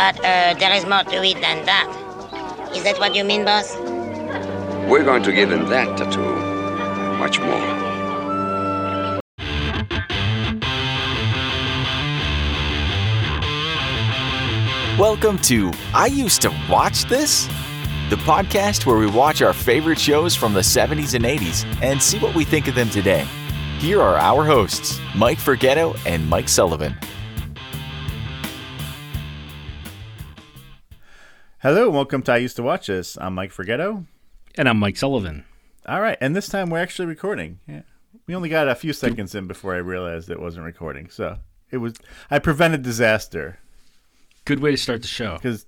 But uh, there is more to it than that. Is that what you mean, boss? We're going to give him that tattoo. Much more. Welcome to I Used to Watch This, the podcast where we watch our favorite shows from the 70s and 80s and see what we think of them today. Here are our hosts, Mike Forgetto and Mike Sullivan. Hello, and welcome to I Used to Watch This. I'm Mike Forgetto. And I'm Mike Sullivan. All right, and this time we're actually recording. Yeah. We only got a few seconds in before I realized it wasn't recording. So it was I prevented disaster Good way to start the show. because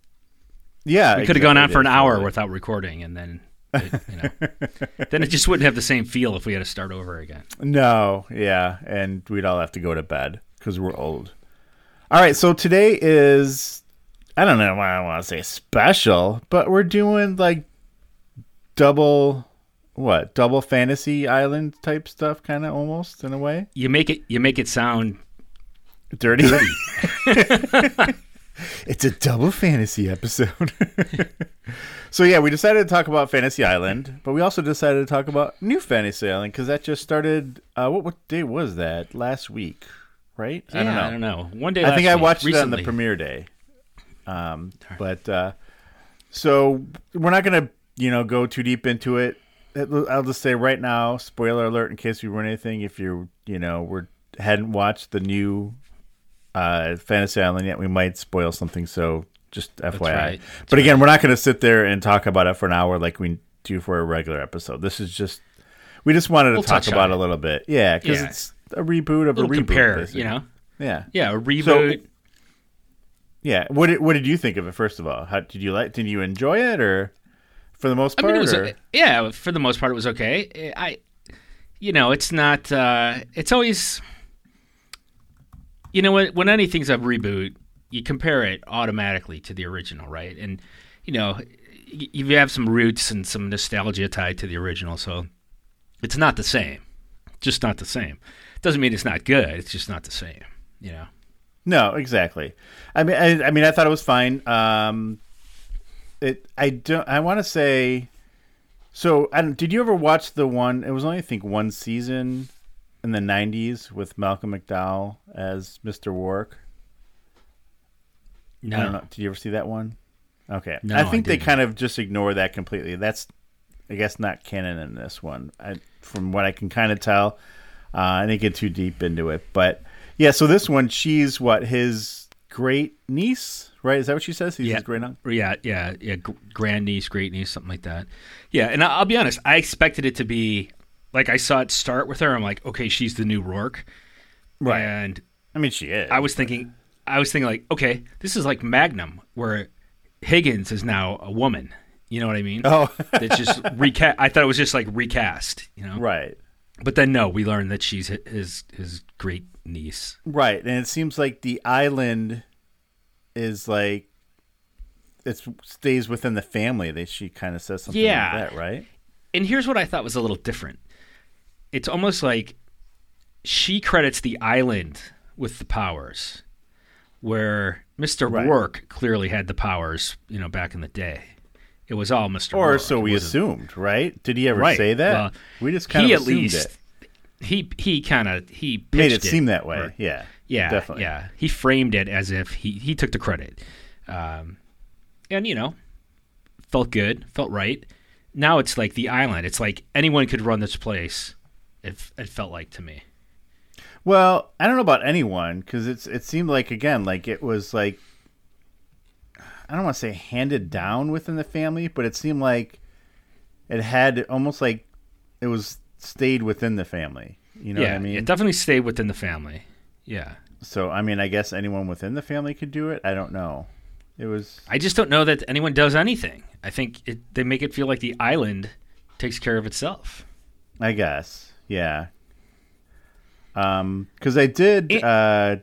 yeah, We could have gone on for an hour absolutely. without recording, and then, it, you know, then it just wouldn't have the same feel if we had to start over again. No, yeah, and we'd all have to go to bed because we're old. All right, so today is I don't know why I want to say special, but we're doing like double what double fantasy island type stuff, kind of almost in a way. You make it. You make it sound. Dirty. it's a double fantasy episode. so yeah, we decided to talk about Fantasy Island, but we also decided to talk about New Fantasy Island because that just started. Uh, what what day was that? Last week, right? I don't know. I don't know. One day. I think last I week, watched it on the premiere day. Um, but uh, so we're not gonna, you know, go too deep into it. I'll just say right now, spoiler alert, in case we run anything. If you're, you know, we're hadn't watched the new uh, Fantasy Island yet, we might spoil something. So just FYI. right. But again, we're not going to sit there and talk about it for an hour like we do for a regular episode. This is just we just wanted to We'll talk about it a little bit. Yeah, because Yeah. it's a reboot of a, reboot. compare. basically. You know. Yeah. Yeah, a reboot. Yeah. What did, what did you think of it? First of all, how did you like? Did you enjoy it, or for the most I part? mean, it was. or- Yeah, for the most part, it was okay. I, you know, it's not. Uh, it's always. You know, when when anything's a reboot, you compare it automatically to the original, right? And you know, you have some roots and some nostalgia tied to the original, so it's not the same. Just not the same. Doesn't mean it's not good. It's just not the same. You know. No, exactly. I mean, I, I mean, I thought it was fine. Um, it. I don't. I want to say. So, I don't, did you ever watch the one? It was only I think one season in the '90s with Malcolm McDowell as Mr. Rourke. No. I don't know. Did you ever see that one? Okay. No, I think I they kind of just ignore that completely. That's, I guess, not canon in this one. I, from what I can kind of tell, uh, I didn't get too deep into it, but yeah. So this one, she's what his great niece, right? Is that what she says? He's Yeah. his great uncle. Yeah, yeah, yeah. gr- Grand niece, great niece, something like that. Yeah, and I'll be honest. I expected it to be like I saw it start with her. I'm like, okay, she's the new Rourke, Right. And I mean, she is. I was thinking, I was thinking like, okay, this is like Magnum, where Higgins is now a woman. You know what I mean? Oh, It's just recast. I thought it was just like recast. You know? right. But then no, we learn that she's his his great niece. Right, and it seems like the island is like it stays within the family. That she kind of says something Yeah. like that, right? And here's what I thought was a little different. It's almost like she credits the island with the powers, where Mr. Right. Rourke clearly had the powers, you know, back in the day. It was all Mr. Or so we assumed, right? Did he ever Right. say that? Well, we just kind he of at assumed least it. he he kind of he Made pitched it seem that way. or- yeah. yeah, Definitely. yeah. He framed it as if he he took the credit, um, and you know, felt good, felt right. Now it's like the island. It's like anyone could run this place. It, it felt like to me. Well, I don't know about anyone because it's it seemed like again like it was like I don't want to say handed down within the family, but it seemed like it had almost like it was stayed within the family. You know yeah, what I mean? it definitely stayed within the family. Yeah, so I mean, I guess anyone within the family could do it. I don't know. It was I just don't know that anyone does anything. I think it, they make it feel like the island takes care of itself. I guess. Yeah. Um, because I did. It- uh,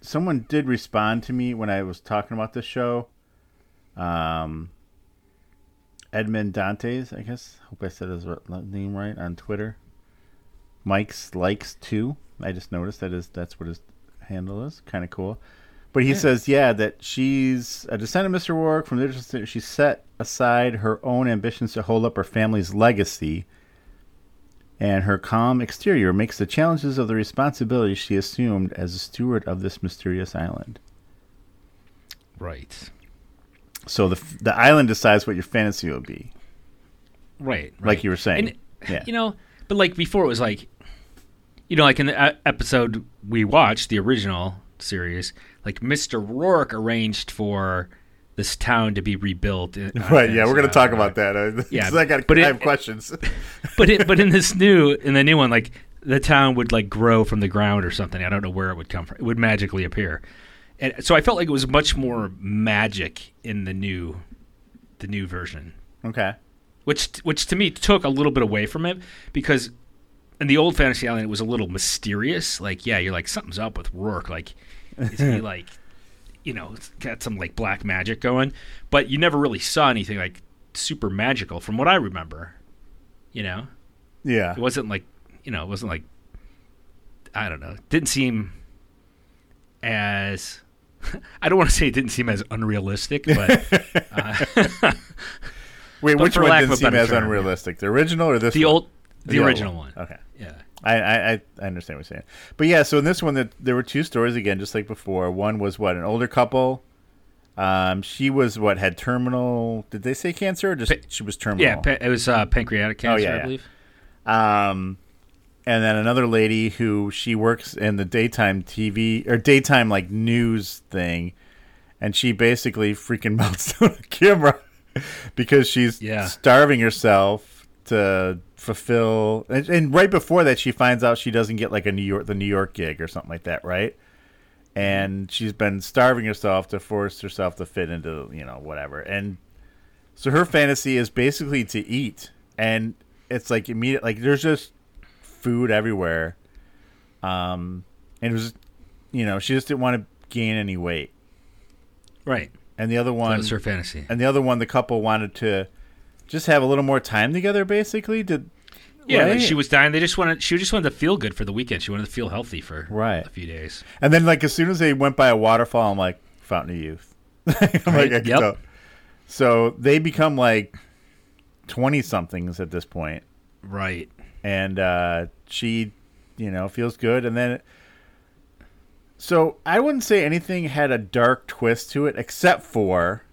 someone did respond to me when I was talking about the show. Um, Edmund Dantes, I guess. Hope I said his name right on Twitter. Mike's likes too. I just noticed that is that's what his handle is. Kind of cool. But he says, yeah, that she's a descendant of Mr. Rourke. From the she set aside her own ambitions to hold up her family's legacy, and her calm exterior makes the challenges of the responsibility she assumed as a steward of this mysterious island. Right. So the the island decides what your fantasy will be. Right. Like right. you were saying. And, Yeah. You know, but like before it was like, you know, like in the uh, episode we watched, the original series, like Mr. Rourke arranged for this town to be rebuilt. on Right, yeah, we're going to talk about that. Uh, Yeah, 'cause I got but I it- questions. but it, but in this new in the new one, like the town would like grow from the ground or something. I don't know where it would come from. It would magically appear, and so I felt like it was much more magic in the new, the new version, okay. which which to me took a little bit away from it because in the old Fantasy Island it was a little mysterious. Like yeah, you're like something's up with Rourke. Like is he like, you know, got some like black magic going? But you never really saw anything like super magical from what I remember. You know. Yeah. It wasn't like you know, it wasn't like I don't know. It didn't seem as I don't want to say it didn't seem as unrealistic, but uh, Wait, But which one didn't seem as term, unrealistic? The original or this the one? old the, old original one. Okay. Yeah. I, I, I I understand what you're saying. But yeah, so in this one that there were two stories again, just like before. One was what, an older couple. Um, she was what had terminal. Did they say cancer or just Pa- she was terminal? Yeah, pa- it was uh, pancreatic cancer, oh, yeah, I yeah. believe. Um, and then another lady who she works in the daytime TV or daytime like news thing, and she basically freaking melts down the camera because she's Yeah. starving herself to fulfill. And, and right before that, she finds out she doesn't get like a New York the New York gig or something like that, right? And mm-hmm. she's been starving herself to force herself to fit into you know whatever, and so her fantasy is basically to eat, and it's like immediate. Like there's just food everywhere. Um, and it was, you know, she just didn't want to gain any weight. Right. And the other That one, was her fantasy. and the other one, the couple wanted to just have a little more time together. Basically, did Yeah, like she was dying. They just wanted she just wanted to feel good for the weekend. She wanted to feel healthy for Right. a few days. And then, like, as soon as they went by a waterfall, I'm like, Fountain of Youth. I'm like, I can yep. tell. So they become like 20 somethings at this point. Right. And uh, she, you know, feels good. And then, so I wouldn't say anything had a dark twist to it except for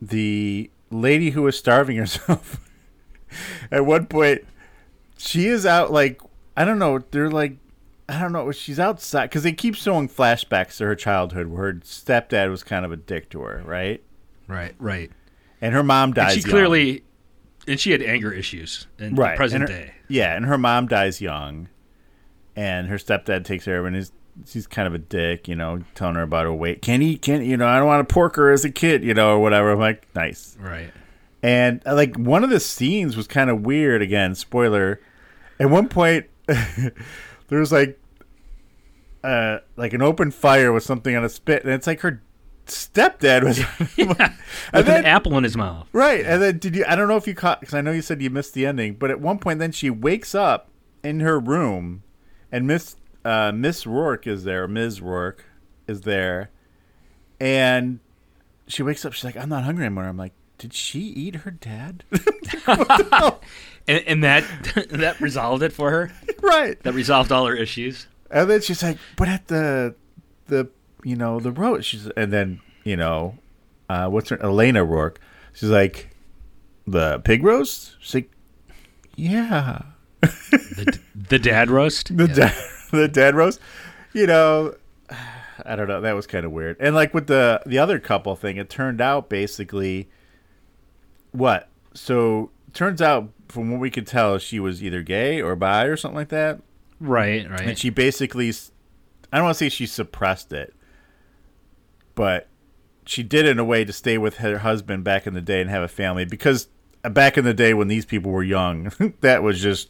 the lady who was starving herself. at one point, she is out like, I don't know, they're like, I don't know. She's outside because they keep showing flashbacks to her childhood where her stepdad was kind of a dick to her, right? Right. Right. And her mom And dies. she young. And she had anger issues in right the present her- day. Yeah, and her mom dies young, and her stepdad takes care of her, and he's he's kind of a dick, you know, telling her about her weight. Can't eat, can't you know? I don't want to pork her as a kid, you know, or whatever. I'm like, nice. Right. And uh, like one of the scenes was kind of weird. Again, spoiler. At one point, there was like, uh, like an open fire with something on a spit, and it's like her stepdad was. With and then, an apple in his mouth. Right, and then did you? I don't know if you caught because I know you said you missed the ending, but at one point, then she wakes up in her room, and Miss uh, Miss Rourke is there. Ms. Rourke is there, and she wakes up. She's like, "I'm not hungry anymore." I'm like, "Did she eat her dad?" And, and that that resolved it for her. right, That resolved all her issues. and then she's like, "But at the the you know the road," she's and then you know, uh, what's her Elena Rourke? She's like, "The pig roast." She's like, "Yeah." The, the dad roast. the dad, the dad roast. You know, I don't know. That was kind of weird. And like with the the other couple thing, it turned out basically what? So turns out from what we could tell, she was either gay or bi or something like that. Right. Right. And she basically, I don't want to say she suppressed it, but she did it in a way to stay with her husband back in the day and have a family because uh, back in the day when these people were young, that was just.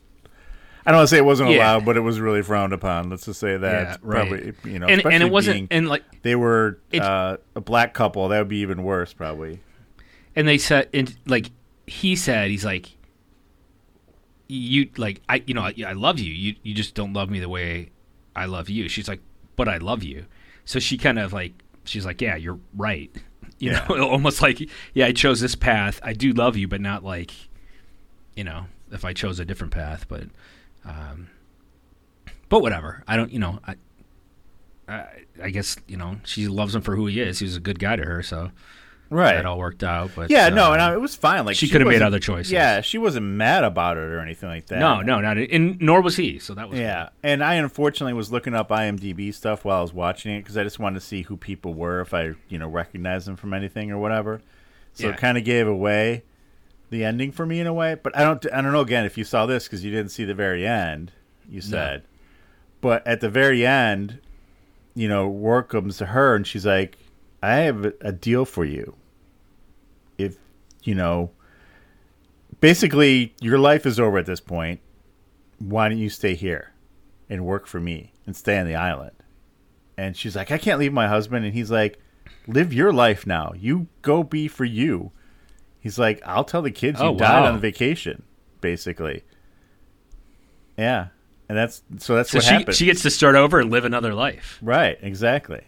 I don't want to say it wasn't Yeah. allowed, but it was really frowned upon. Let's just say that. Yeah, right. Probably, you know, and and it wasn't being- and like they were it- uh, a black couple. That would be even worse, probably. and they said and like he said he's like you like I you know I, I love you you you just don't love me the way I love you she's like but I love you So she kind of like she's like, yeah, you're right. You know, almost like yeah, I chose this path. I do love you, but not like, you know, if I chose a different path. But, um, but whatever. I don't. You know, I. I, I guess you know she loves him for who he is. He was a good guy to her, so right. that all worked out. But yeah, no, uh, and I, it was fine. Like she could have made other choices. Yeah, she wasn't mad about it or anything like that. no, no, not and nor was he. So that was Yeah, and I unfortunately was looking up IMDb stuff while I was watching it because I just wanted to see who people were if I, you know, recognized them from anything or whatever. So Yeah. it kind of gave away the ending for me in a way. But I don't, I don't know. Again, if you saw this because you didn't see the very end, you said, but at the very end, you know, Rourke comes to her and she's like, "I have a- deal for you. If you know." Basically, your life is over at this point why don't you stay here and work for me and stay on the island? And she's like, I can't leave my husband. And he's like, live your life now. You go be for you. He's like, I'll tell the kids oh, you Oh, died wow. on vacation, basically. Yeah. And that's so that's So what she happened. she gets to start over and live another life. right, exactly.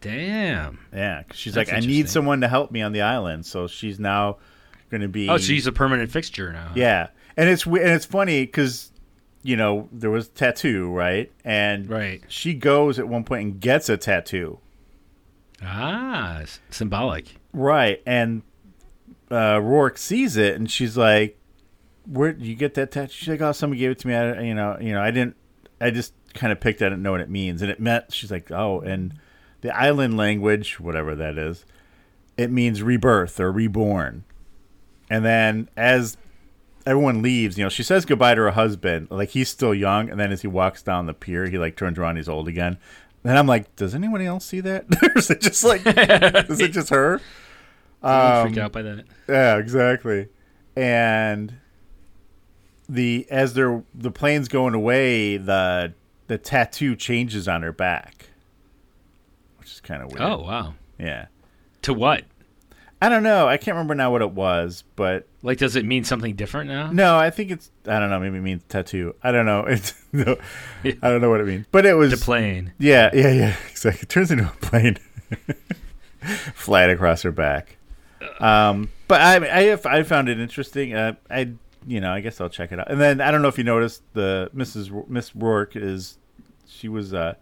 Damn. Yeah. she's That's like, I need someone to help me on the island. So she's now going to be. Oh, she's a permanent fixture now. Yeah, and it's and it's funny because you know there was tattoo right, and Right. she goes at one point and gets a tattoo, Ah, symbolic. right, and uh, Rourke sees it and she's like, "Where did you get that tattoo?" She's like, "Oh, somebody gave it to me. I, you know, you know, I didn't. I just kind of picked. I didn't know what it means, and it meant." She's like, "Oh, and the island language, whatever that is, it means rebirth or reborn." And then as everyone leaves, you know, she says goodbye to her husband. Like he's still young, and then as he walks down the pier, he like turns around, he's old again. And I'm like, does anyone else see that? or is it just like, is it just her? Um, freaked out by that. Yeah, exactly. And the as they're the plane's going away, the the tattoo changes on her back, which is kind of weird. Oh wow. yeah. To what? I don't know. I can't remember now what it was, but Like, does it mean something different now? No, I think it's. I don't know. Maybe it means tattoo. I don't know. It's no. I don't know what it means. But it was. The plane. Yeah, yeah, yeah. Exactly. It turns into a plane, flat across her back. Um, but I, I, have- I found it interesting. Uh, I, you know, I guess I'll check it out. And then I don't know if you noticed the Mrs. Miss Rourke is, she was uh,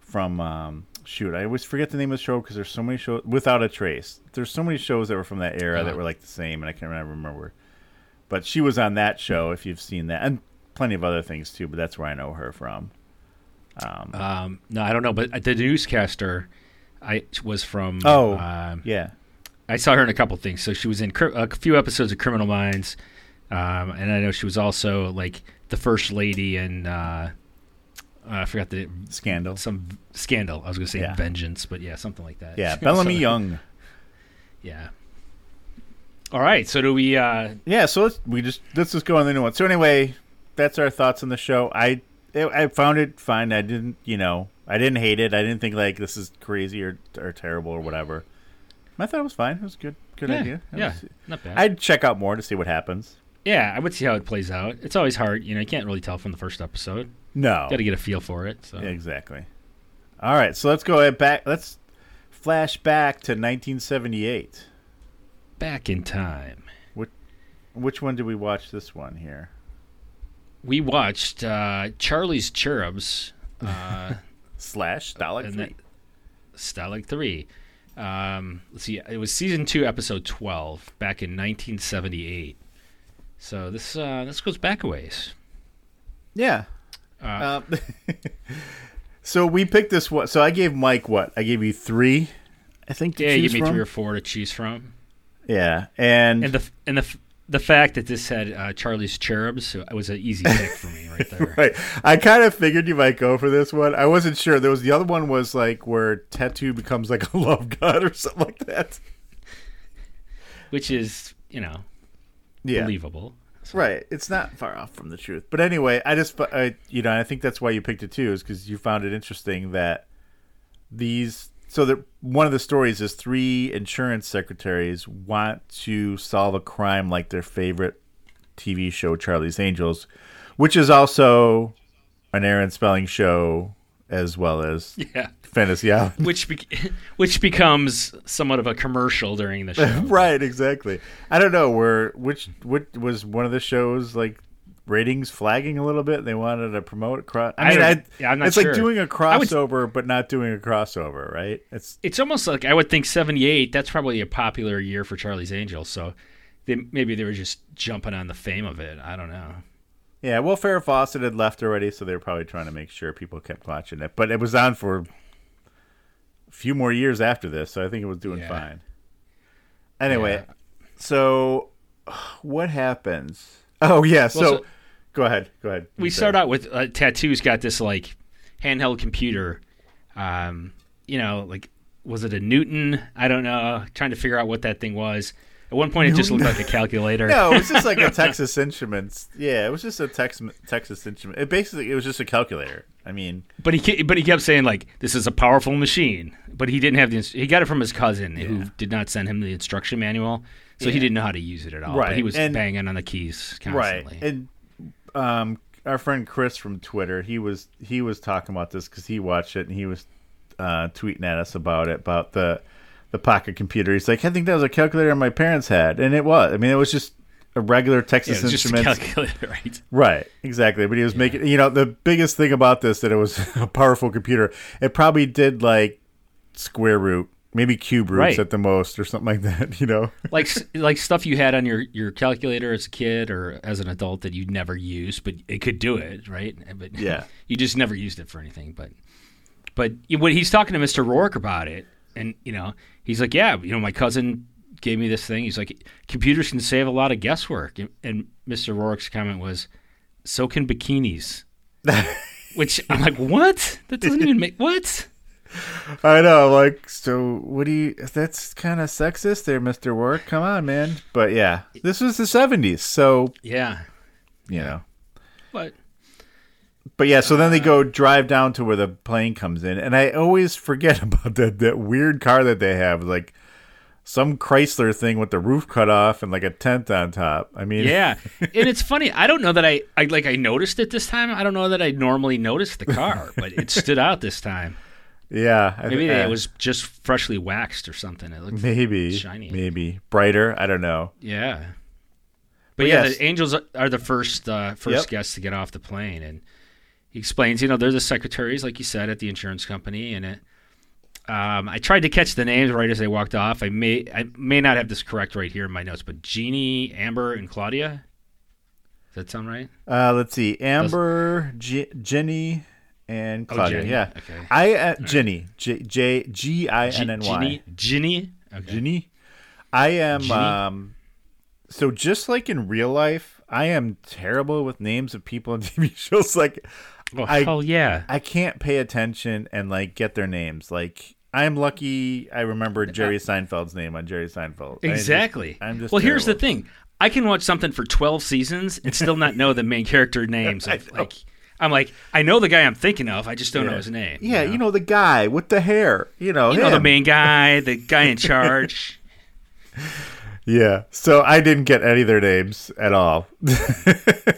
from. Um, shoot, I always forget the name of the show because there's so many shows. Without a Trace, there's so many shows that were from that era that Uh-huh. were like the same, and I can't remember. But she was on that show if you've seen that, and plenty of other things too. But that's where I know her from. Um, Um, no, I don't know, but the newscaster, I was from. Oh, um, yeah. I saw her in a couple things. So she was in a few episodes of Criminal Minds, um, and I know she was also like the first lady in. Uh, I forgot the Scandal. some scandal. I was going to say Yeah. Vengeance, but yeah, something like that. Yeah, Bellamy So- Young. Yeah. All right. So do we? Uh, Yeah, so let's we just let's just go on the new one. So anyway, that's our thoughts on the show. I I found it fine. I didn't, you know, I didn't hate it. I didn't think like this is crazy or or terrible or whatever. I thought it was fine. It was good. Good yeah, idea. It yeah, was- not bad. I'd check out more to see what happens. yeah, I would see how it plays out. It's always hard. You know, you can't really tell from the first episode. No. Got to get a feel for it. So Exactly. All right, so let's go back. Let's flash back to 1978. back in time. Which which one did we watch this one here? We watched uh, Charlie's Cherubs. Uh, Slash 3. that- Stalag 3. Um, let's see, it was season 2, episode 12, back in 1978. So this uh, this goes back a ways. Yeah. Uh, Um, so we picked this one. So I gave Mike what? I gave you three, I think. Yeah, you give me from? three or four to choose from. Yeah, and, And the and the the fact that this had uh, Charlie's Cherubs it was an easy pick for me right there. right, I kind of figured you might go for this one. I wasn't sure. There was the other one was like where tattoo becomes like a love god or something like that. Which is, you know, Yeah, believable. Right. It's not far off from the truth. But anyway, I just, I, you know, I think that's why you picked it too, is because you found it interesting that these. So that one of the stories is three insurance secretaries want to solve a crime like their favorite TV show, Charlie's Angels, which is also an Aaron Spelling show as well as Yeah. Fantasy Island. Which be- which becomes somewhat of a commercial during the show. right, exactly. I don't know where which what was one of the shows like ratings flagging a little bit. They wanted to promote cross. I I mean, don't- I, yeah, I'm not it's sure. like doing a would- crossover, but not doing a crossover, right? It's It's almost like I would think 78, that's probably a popular year for Charlie's Angels. So they, maybe they were just jumping on the fame of it. I don't know. Yeah. Well, Farrah Fawcett had left already, so they were probably trying to make sure people kept watching it. But it was on for a few more years after this, so I think it was doing Yeah. fine. Anyway, Yeah. so what happens? Oh yeah, so, Well, so- go ahead, go ahead. we start out with uh, tattoos got this like handheld computer um, you know like was it a newton i don't know trying to figure out what that thing was at one point it just looked like a calculator No, it was just like a Texas Instruments. Yeah, it was just a Tex- Texas Instrument. It basically it was just a calculator. I mean, but he but he kept saying like this is a powerful machine but he didn't have the he got it from his cousin who did not send him the instruction manual so he didn't know how to use it at all. Right, but he was and- banging on the keys constantly. right? And um, our friend Chris from Twitter, he was he was talking about this because he watched it and he was uh, tweeting at us about it about the the pocket computer. He's like, I think that was a calculator my parents had, and it was. I mean, it was just a regular Texas it was just a Instruments. calculator right Right, exactly. But he was making, you know, the biggest thing about this that it was a powerful computer. It probably did like square root, maybe cube roots Right. at the most, or something like that. You know, like like stuff you had on your your calculator as a kid or as an adult that you'd never used, but it could do it, right? But Yeah. you just never used it for anything. But but when he's talking to Mister Rourke about it, and you know, he's like, yeah, you know, my cousin gave me this thing. He's like, computers can save a lot of guesswork, and, and Mister Rourke's comment was, so can bikinis. Which I'm like, what? That doesn't even make what? I know. Like, so what do you? That's kind of sexist, there, Mister Work. Come on, man. But yeah, this was the '70s, so Yeah, you know. but But yeah, so then they go drive down to where the plane comes in, and I always forget about that that weird car that they have, like some Chrysler thing with the roof cut off and like a tent on top. I mean, Yeah, and it's funny. I don't know that I, I like I noticed it this time. I don't know that I normally noticed the car, but it stood out this time. yeah. I Maybe it uh, was just freshly waxed or something. It looked maybe shiny. maybe brighter. I don't know. yeah. But, But yeah, yes. the Angels are the first uh, first Yep. guests to get off the plane, and he explains, you know, they're the secretaries, like you said, at the insurance company, and it. Um, I tried to catch the names right as they walked off. I may I may not have this correct right here in my notes, but Jeannie, Amber, and Claudia. Does that sound right? Uh, let's see, Amber, G- Jenny, and Oh, Claudia. Jenny. Yeah, Okay. I uh, Jenny, J J G I N N Y. Ginny. Ginny. Okay. Ginny. I am. Ginny? Um, so just like in real life, I am terrible with names of people in TV shows. Like Oh, I- hell yeah. I can't pay attention and like get their names. Like I'm lucky I remember uh, Jerry Seinfeld's name on Jerry Seinfeld. I just- Exactly. I'm just well, here's the thing. I can watch something for 12 seasons and still not know the main character names. Of, like, I'm like, I know the guy I'm thinking of. I just don't know his name. Yeah, you know the guy with the hair. You know, You know the main guy, the guy in charge. Yeah. So I didn't get any of their names at all.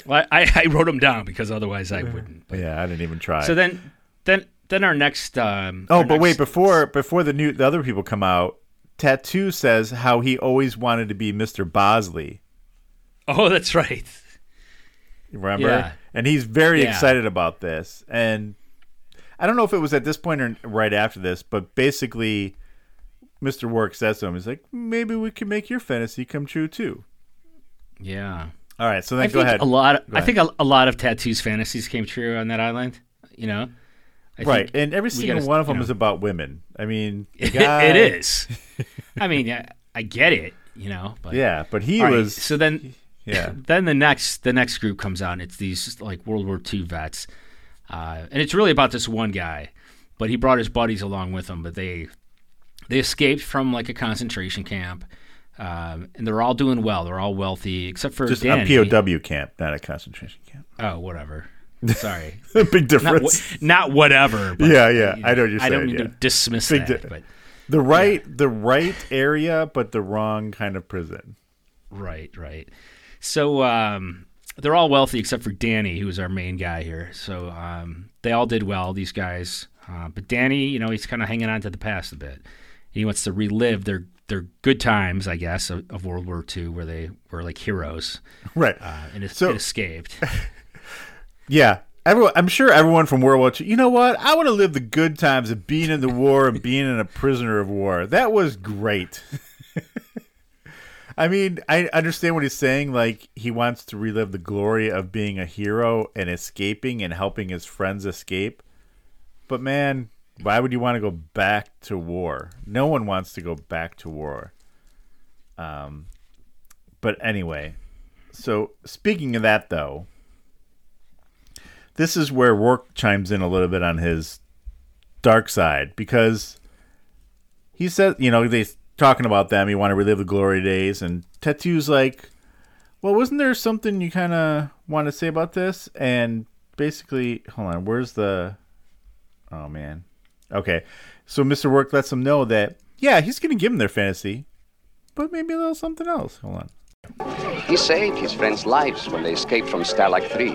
well, I, I wrote them down because otherwise I wouldn't. But- yeah, I didn't even try. So then, then, then our next. Um, Oh, our but wait, before before the new the other people come out, Tattoo says how he always wanted to be Mr. Bosley. Oh, that's right. Remember? Yeah. And he's very Yeah. excited about this. And I don't know if it was at this point or right after this, but basically Mr. Work says to him, he's like, maybe we can make your fantasy come true too. Yeah. All right, so then I go think ahead. a lot. Go I think a, a lot of tattoos fantasies came true on that island. You know. I right, and every single gotta- one of you them know. is about women. I mean, guy- it is. I mean, I, I get it, you know. But Yeah, but he All right, was. so then yeah, then the next the next group comes out and it's these like World War II vets, uh, and it's really about this one guy, but he brought his buddies along with him. But they they escaped from like a concentration camp, um, and they're all doing well. They're all wealthy except for just Danny. a POW camp, not a concentration camp. Oh, whatever. Sorry, Big difference. wha- not whatever. But, Yeah, yeah, you I know you're I don't saying, mean to dismiss Big that, di- but the right, the right area, but the wrong kind of prison. Right, right. So um, they're all wealthy except for Danny, who is our main guy here. So um, they all did well. These guys, uh, but Danny, you know, he's kind of hanging on to the past a bit. He wants to relive their their good times, I guess, of, of World War II, where they were like heroes Right. uh, and, es- So- and escaped. Yeah. Everyone, I'm sure everyone from World War II, you know what? I want to live the good times of being in the war and being in a prisoner of war. That was great. I mean, I understand what he's saying. Like, he wants to relive the glory of being a hero and escaping and helping his friends escape. But, man, why would you want to go back to war? No one wants to go back to war. Um, but anyway, so speaking of that, though, this is where Rourke chimes in a little bit on his dark side because he said, you know, they talking about them. You want to relive the glory days, and Tattoo's like, "Well, wasn't there something you kind of want to say about this?" And basically, hold on, where's the? Oh man, okay. So Mr. Work lets them know that yeah, he's going to give them their fantasy, but maybe a little something else. Hold on. He saved his friends' lives when they escaped from Stalag 3.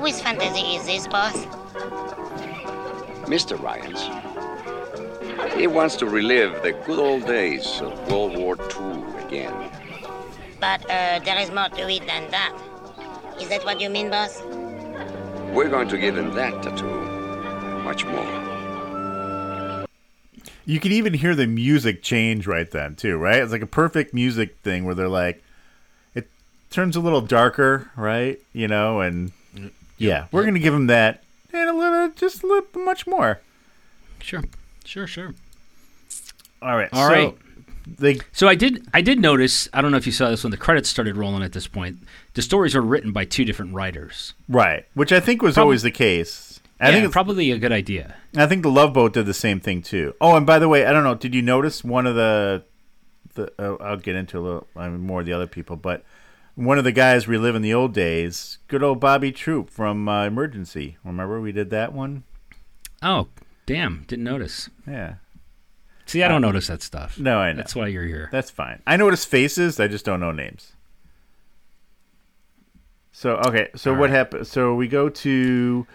Whose fantasy is this, boss? Mr. Ryan's. He wants to relive the good old days of World War II again. But uh, there is more to it than that. Is that what you mean, boss? We're going to give him that tattoo. Much more. You can even hear the music change right then too, right? It's like a perfect music thing where they're like, it turns a little darker, right? You know, and yeah, we're gonna give him that and a little, just a little much more. sure, sure, sure. All right, All so right. They So I did I did notice. I don't know if you saw this when the credits started rolling. At this point, the stories are written by two different writers. right, which I think was Prob- always the case. I yeah, think it's, probably a good idea. I think the Love Boat did the same thing too. Oh, and by the way, I don't know. Did you notice one of the the? Uh, I'll get into a little I mean, more of the other people, but one of the guys reliving the old days, good old Bobby Troup from uh, Emergency. Remember we did that one? Oh, damn! Didn't notice. Yeah. See, I don't notice that stuff. No, I know. That's why you're here. That's fine. I notice faces. I just don't know names. So okay. So All what right. happened? So we go to.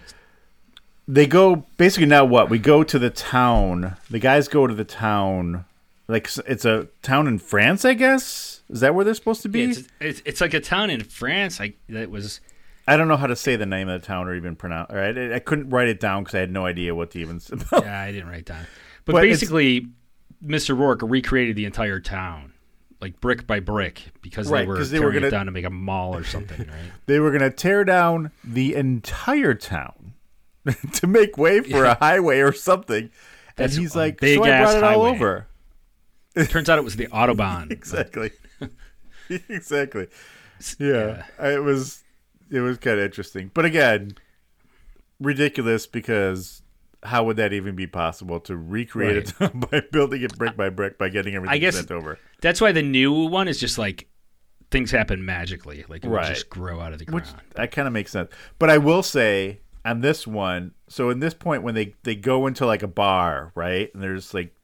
They go basically now. What we go to the town. The guys go to the town. Like it's a town in France, I guess. Is that where they're supposed to be? Yeah, it's, it's it's like a town in France. I that was I don't know how to say the name of the town or even pronounce. Right, I, I couldn't write it down because I had no idea what to even. yeah, I didn't write down. But, But basically, Mr. Rourke recreated the entire town, like brick by brick, because Right, they were they tearing were gonna- it down to make a mall or something, right? they were going to tear down the entire town to make way for a highway or something. That's and he's like, big so I ass brought it all highway." over. Turns out it was the autobahn. Exactly. exactly. Yeah, it was. It was kind of interesting, but again, ridiculous because how would that even be possible to recreate it by building it brick by brick by getting everything I guess- sent over? That's why the new one is just like things happen magically, like it would Right. just grow out of the ground. Which that kind of makes sense. But I will say on this one, so in this point when they they go into like a bar, right? And there's like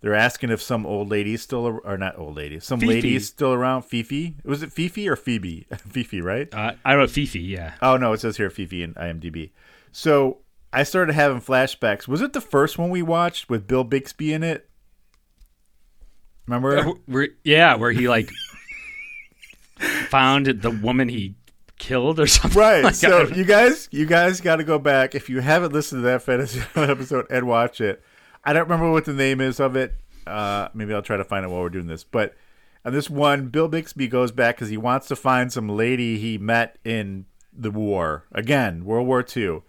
they're asking if some old lady's still or not old lady, some Fifi. lady's still around. Fifi was it Fifi or Phoebe? Fifi, right? uh, I don't Fifi, yeah. Oh no, it says here Fifi in IMDb. So I started having flashbacks. Was it the first one we watched with Bill Bixby in it? Remember? Where, yeah, where he like found the woman he killed or something. Right. Like, so you guys, you guys got to go back if you haven't listened to that fantasy episode and watch it. I don't remember what the name is of it. Uh, maybe I'll try to find it while we're doing this. But on this one, Bill Bixby goes back because he wants to find some lady he met in the war again, World War II.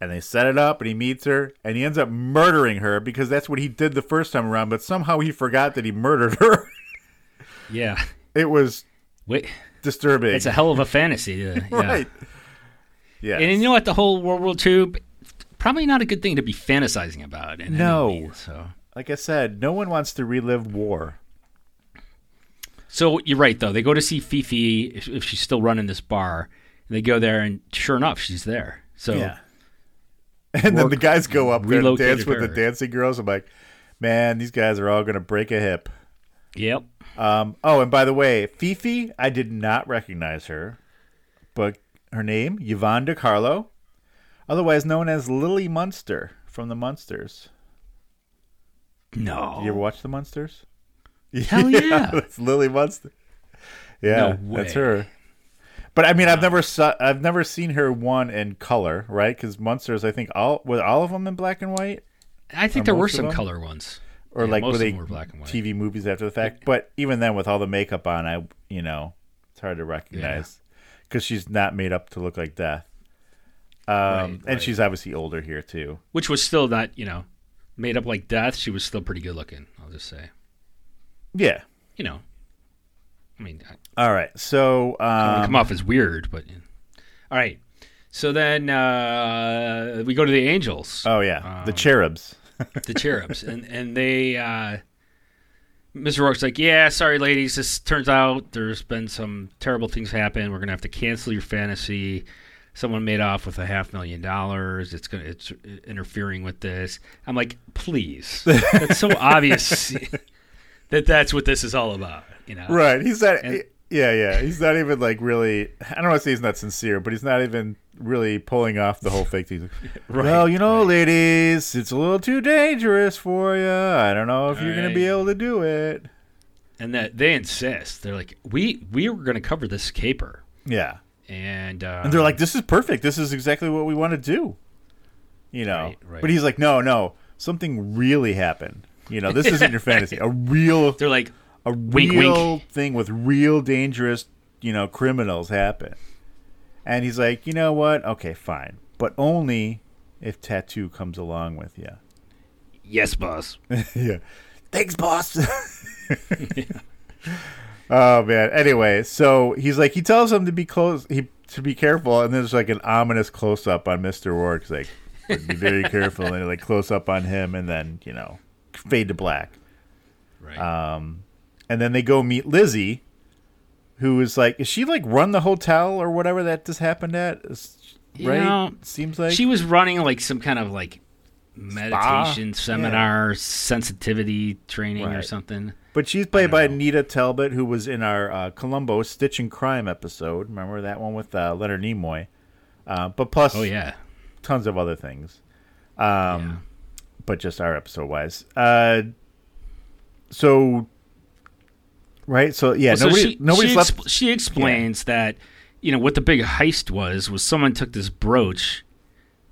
And they set it up, and he meets her, and he ends up murdering her because that's what he did the first time around. But somehow he forgot that he murdered her. yeah. it was Wait, disturbing. it's a hell of a fantasy. yeah. right. Yeah. And you know what? The whole World War II, probably not a good thing to be fantasizing about. in No. means, so. like I said, no one wants to relive war. So you're right, though. They go to see Fifi if, if she's still running this bar. They go there, and sure enough, she's there. So Yeah. And then the guys go up there and dance with the dancing girls. I'm like, man, these guys are all going to break a hip. yep. Um, oh, and by the way, Fifi, I did not recognize her, but her name, Yvonne De Carlo. otherwise known as Lily Munster from the Munsters. No. You ever watch the Munsters? Hell yeah. that's Lily Munster. Yeah, No that's way. her. But I mean, I've never saw, I've never seen her one in color, right? Because Munsters, I think all were all of them in black and white, I think there were most of some them? color ones. Or Yeah, like were they were black and white. TV movies after the fact? But even then, with all the makeup on, I you know it's hard to recognize because she's not made up to look like death. Um, Right, and right. she's obviously older here too. Which was still not, you know, made up like death. She was still pretty good looking, I'll just say. Yeah. You know. I mean, I All right. So um, come off as weird, but all right. So then uh, we go to the angels. oh yeah, the Um, cherubs. The cherubs, and and they, uh, Mr. Rourke's like, yeah, sorry, ladies. This turns out there's been some terrible things happen. We're gonna have to cancel your fantasy. Someone made off with a half million dollars. It's gonna it's interfering with this. I'm like, please. That's so obvious that that's what this is all about. You know, Right. He's not. And- yeah, yeah. He's not even like really. I don't want to say he's not sincere, but he's not even really pulling off the whole fake thing. Right, well, you know, ladies, it's a little too dangerous for you. I don't know if you're going to be able to do it. And that they insist. They're like, we we were gonna cover this caper, Yeah. and uh, And they're like, "This is perfect. This is exactly what we want to do." You know. Right, right. But he's like, "No, no. Something really happened. You know, this isn't your fantasy. A real they're like, a Wink, real wink. thing with real dangerous, you know, criminals happen. And he's like, you know what? Okay, fine, but only if Tattoo comes along with you. yes, boss. yeah. Thanks, boss. Oh man. Anyway, so he's like, he tells him to be close, he to be careful, and there's like an ominous close up on Mister. He's like, be very careful, and like close up on him, and then you know, fade to black. Right. Um, and then they go meet Lizzie, who is like, is she like run the hotel or whatever that just happened at? Is- right? know, Seems like she was running like some kind of like meditation seminar, sensitivity training or something. but she's played by know. Nita Talbot, who was in our uh, Columbo Stitch in Crime episode. Remember that one with uh, Leonard Nimoy? Uh, but plus, Oh yeah. tons of other things. Um, Yeah. but just our episode wise. Uh, so, right? So yeah, Well, so nobody, she, nobody's she, left. exp- she explains that you know what the big heist was was someone took this brooch,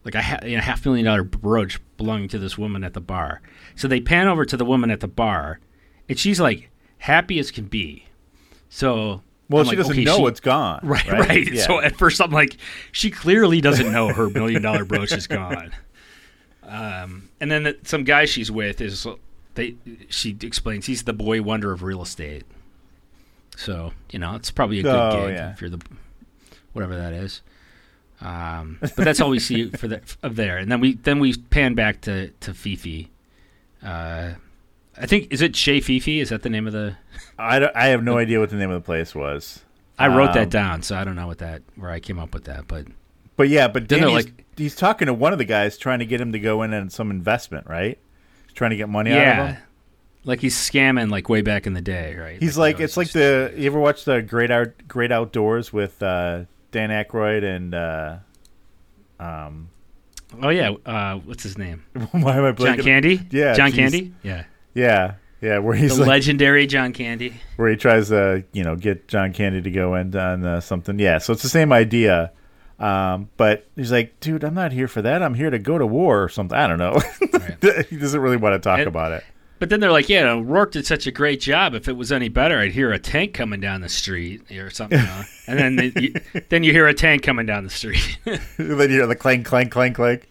like a ha- you know, half million dollar brooch belonging to this woman at the bar. So they pan over to the woman at the bar, and she's like happy as can be. So well, I'm she like, doesn't okay, know she- it's gone. Right, Right. right. Yeah. So at first I'm like, she clearly doesn't know her million dollar brooch is gone. Um, and then the, some guy she's with is they. She explains he's the boy wonder of real estate. So you know it's probably a good Oh, gig yeah. if you're the whatever that is. Um, but that's all we see for the of there, and then we then we pan back to to Fifi. Uh, I think is it Chez Fifi? Is that the name of the? I, don't- I have no idea what the name of the place was. I wrote Um, that down, so I don't know what that where I came up with that, but But yeah, but Then Danny's, like- he's talking to one of the guys trying to get him to go in on some investment, right? He's trying to get money out of him. Like he's scamming like way back in the day, right? He's you like, it's like the you ever watch the Great Out Great Outdoors with uh, Dan Aykroyd and uh, um, oh yeah, uh, what's his name? why am I John? Candy. Yeah, John geez. Candy. Yeah, Yeah, yeah, where he's the like, legendary John Candy. where he tries to you know get John Candy to go in on uh, something. Yeah, so it's the same idea. Um, but he's like, dude, I'm not here for that. I'm here to go to war or something. I don't know. Right. he doesn't really want to talk And- about it. But then they're like, yeah, no, Rourke did such a great job. If it was any better, I'd hear a tank coming down the street or something. you know? and then the, you, then you hear a tank coming down the street. Then you hear the clank, clank, clank, clank.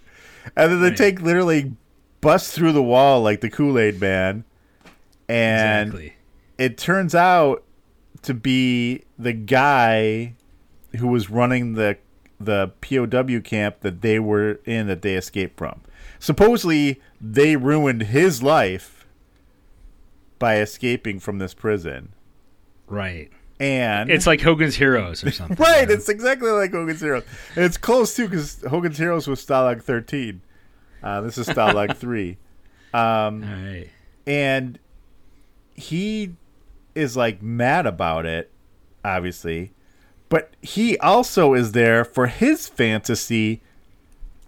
And then the Right. tank literally busts through the wall like the Kool Aid Man. And exactly. it turns out to be the guy who was running the the POW camp that they were in that they escaped from. Supposedly, they ruined his life by escaping from this prison. Right. And It's like Hogan's Heroes or something. right, it's exactly like Hogan's Heroes. And it's close too because Hogan's Heroes was Stalag 13. Uh, this is Stalag 3. Um, All right. and he is like mad about it obviously but he also is there for his fantasy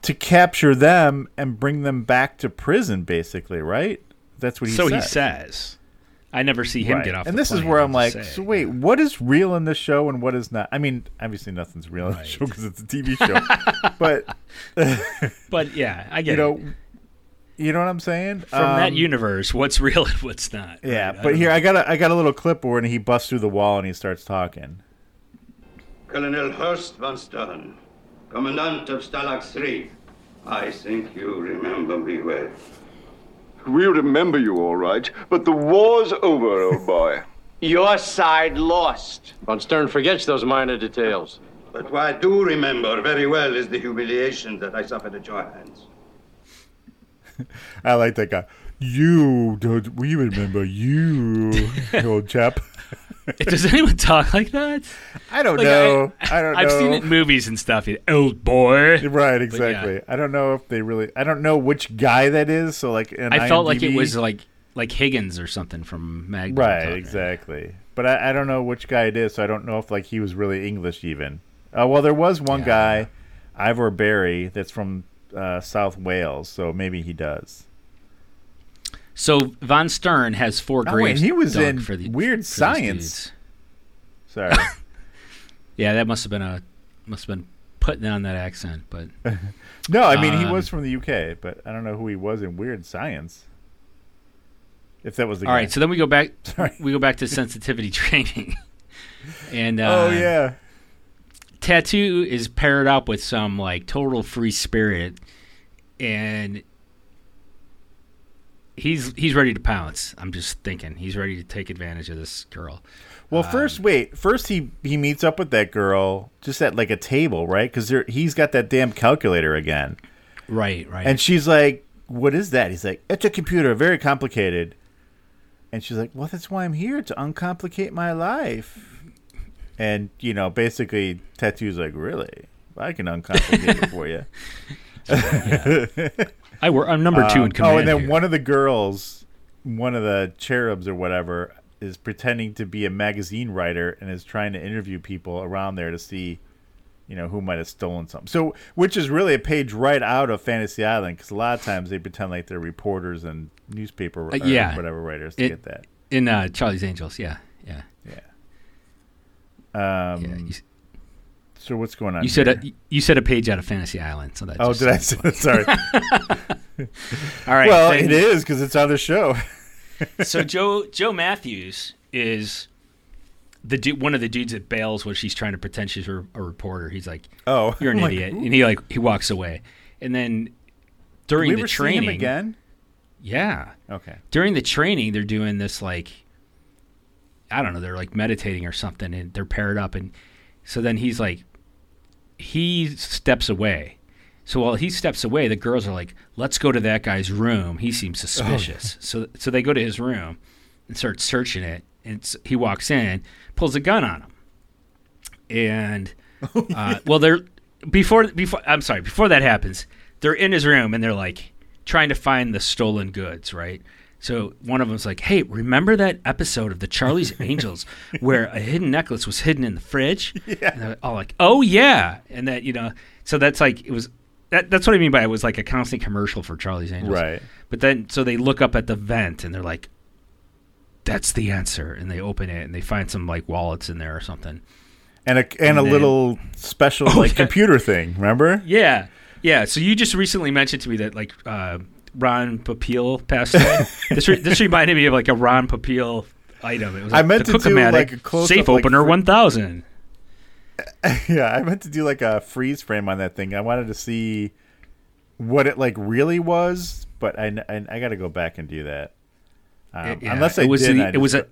to capture them and bring them back to prison, basically, right? That's what he so said. he says. I never see him Right. get off. And the this is where I'll I'm like, say. so wait, what is real in this show and what is not? I mean, obviously nothing's real in the show because it's a TV show, but But yeah, I get you know, it. you know what I'm saying? From that Um, universe, what's real and what's not. Yeah, right? But don't here know. I got a I got a little clip where he busts through the wall and he starts talking. Colonel Hurst von Stern, Commandant of Stalag 3. I think you remember me well. We remember you all right, but the war's over, old boy. Your side lost. Von Stern forgets those minor details. But what I do remember very well is the humiliation that I suffered at your hands. I like that guy. You don't we remember you old chap. Does anyone talk like that? I don't Like, know. I, don't know. I've seen it in movies and stuff. Old boy. Right, exactly. I don't know if they really. I don't know which guy that is. So like, in I felt like it was like like Higgins or something from Magnum. right, exactly. But I, I don't know which guy it is. So I don't know if like he was really English even. Uh, well, there was one Yeah. guy, Ivor Barry, that's from uh, South Wales. So maybe he does. So Von Stern has four Oh, wait, graves. he was in for the, Weird for Science. Sorry. Yeah, that must have been a must have been putting on that accent, but no, I mean he Um, was from the UK, but I don't know who he was in Weird Science. If that was the all right. So then we go back. Sorry. We go back to sensitivity training, and uh, oh yeah. tattoo is paired up with some like total free spirit and he's he's ready to pounce i'm just thinking he's ready to take advantage of this girl Well, first, Um, wait. First, he he meets up with that girl just at like a table, right? Because he's got that damn calculator again, right right and she's like, "What is that?" He's like, "It's a computer, very complicated." And she's like, "Well, that's why I'm here to uncomplicate my life." And you know, basically, tattoo's like, "Really? I can uncomplicate it for you." i were i'm number two in Um, command oh, and then here. one of the girls, one of the cherubs or whatever, is pretending to be a magazine writer and is trying to interview people around there to see, you know, who might have stolen something. So, which is really a page right out of Fantasy Island because a lot of times they pretend like they're reporters and newspaper or Uh, yeah. whatever writers to It- get that. in uh, charlie's angels yeah yeah Um, yeah so what's going on? you said here? a, you said a page out of fantasy island so that Oh, did I? say Sorry. all right well, then- it is because it's on the show. so Joe Joe Matthews is the du- one of the dudes that bails when she's trying to pretend she's a, a reporter. He's like, Oh, "You're an I'm idiot," "Ooh." and he like he walks away. And then during we the ever training, him again? yeah, Okay. during the training, they're doing this like I don't know, they're like meditating or something, and they're paired up, and so then he's like, he steps away. So while he steps away, the girls are like, "Let's go to that guy's room. He seems suspicious." So so they go to his room and start searching it. And he walks in, pulls a gun on him, and uh, well, they're before before I'm sorry before that happens, they're in his room and they're like trying to find the stolen goods, right? So one of them's like, "Hey, remember that episode of the Charlie's Angels where a hidden necklace was hidden in the fridge?" Yeah. And they're all like, "Oh yeah," and that you know, so that's like it was. That, that's what I mean by it was like a constant commercial for Charlie's Angels, Right. But then, so they look up at the vent and they're like, "That's the answer," and they open it and they find some like wallets in there or something. And a and, a then- little special Oh, like yeah. computer thing. Remember? Yeah, yeah. So you just recently mentioned to me that like uh, Ron Popeil passed away. this re- this reminded me of like a Ron Popeil item. It was I meant to do, like, a close-up, safe like, opener fr- one thousand. Yeah, I meant to do like a freeze frame on that thing. I wanted to see what it like really was, but I I, I got to go back and do that. Um, Yeah, unless I it was did, the, I it was a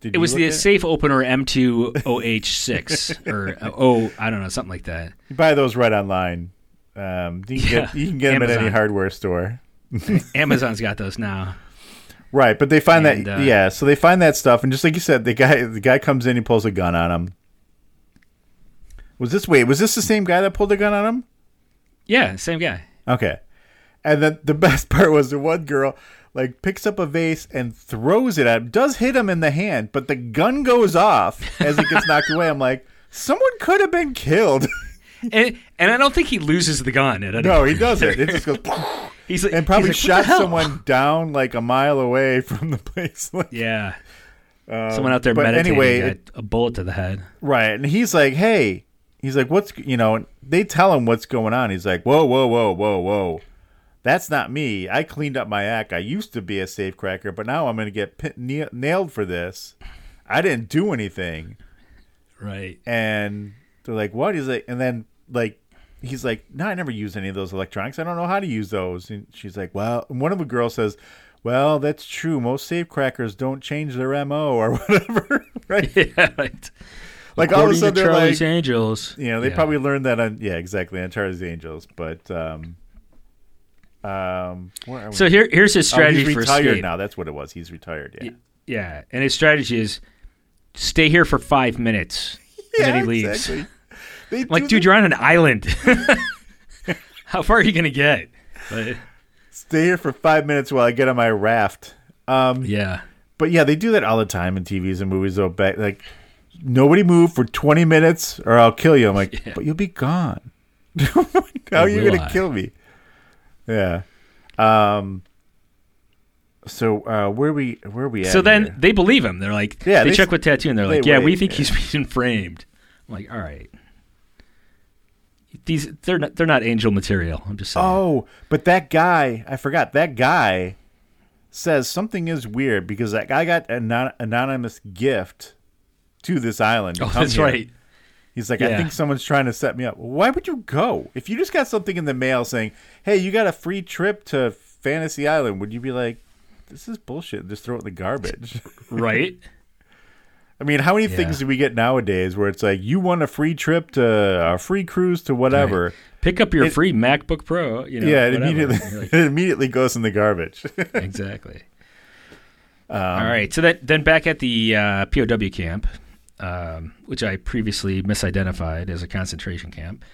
did it was the at safe opener M2OH6 or uh, oh I don't know something like that. You buy those right online. Um, you can Yeah, get you can get them at any hardware store. Amazon's got those now. Right, but they find And, that uh, yeah, so they find that stuff, and just like you said, the guy the guy comes in, he pulls a gun on him. Was this wait? Was this the same guy that pulled a gun on him? Yeah, same guy. Okay, and then the best part was the one girl like picks up a vase and throws it at him, does hit him in the hand, but the gun goes off as it gets knocked away. I'm like, someone could have been killed. And, and I don't think he loses the gun. At any No, he doesn't. It just goes He's like, and probably like, shot someone down like a mile away from the place. Like, Yeah. Um, someone out there but meditating anyway, it- a bullet to the head. Right. And he's like, hey, he's like, what's, you know, they tell him what's going on. He's like, whoa, whoa, whoa, whoa, whoa. That's not me. I cleaned up my act. I used to be a safecracker, but now I'm going to get nailed for this. I didn't do anything. Right. And they're like, what? He's like, and then, like, he's like, no, I never used any of those electronics. I don't know how to use those. And she's like, well, and one of the girls says, well, that's true. Most safecrackers don't change their MO or whatever. right. yeah, right. Like all of a sudden they're Charlie's like, Angels. you know, they Yeah. probably learned that on yeah, exactly on Charlie's Angels. But um, um, where are we? So here, here's his Oh, strategy he's for retired escape. now. That's what it was. He's retired. Yeah, Yeah, and his strategy is stay here for five minutes, and then he leaves. exactly. Like, dude, you're on an island. How far are you gonna get? But, stay here for five minutes while I get on my raft. Um, yeah, but yeah, they do that all the time in TVs and movies. Though, back like nobody move for twenty minutes or I'll kill you. I'm like, Yeah. but you'll be gone. How are you gonna I? kill me? Yeah. Um. So uh, where we where we at? so then here? they believe him. They're like, Yeah, they, they check with tattoo, and they're they like, yeah, we think yeah. he's being framed. I'm like, all right. These they're not they're not angel material. I'm just saying. Oh, but that guy, I forgot. That guy says something is weird because that guy got an anonymous gift to this island. Oh, that's here. right. He's like, I think someone's trying to set me up. Why would you go? If you just got something in the mail saying, hey, you got a free trip to Fantasy Island, would you be like, this is bullshit? Just throw it in the garbage. Right. I mean, how many Yeah. things do we get nowadays where it's like, you won a free trip to a free cruise to whatever? Pick up your It- free MacBook Pro. You know, yeah, it whatever. immediately, like, it immediately goes in the garbage. exactly. Um, All right. So that then back at the uh, POW camp, um, which I previously misidentified as a concentration camp,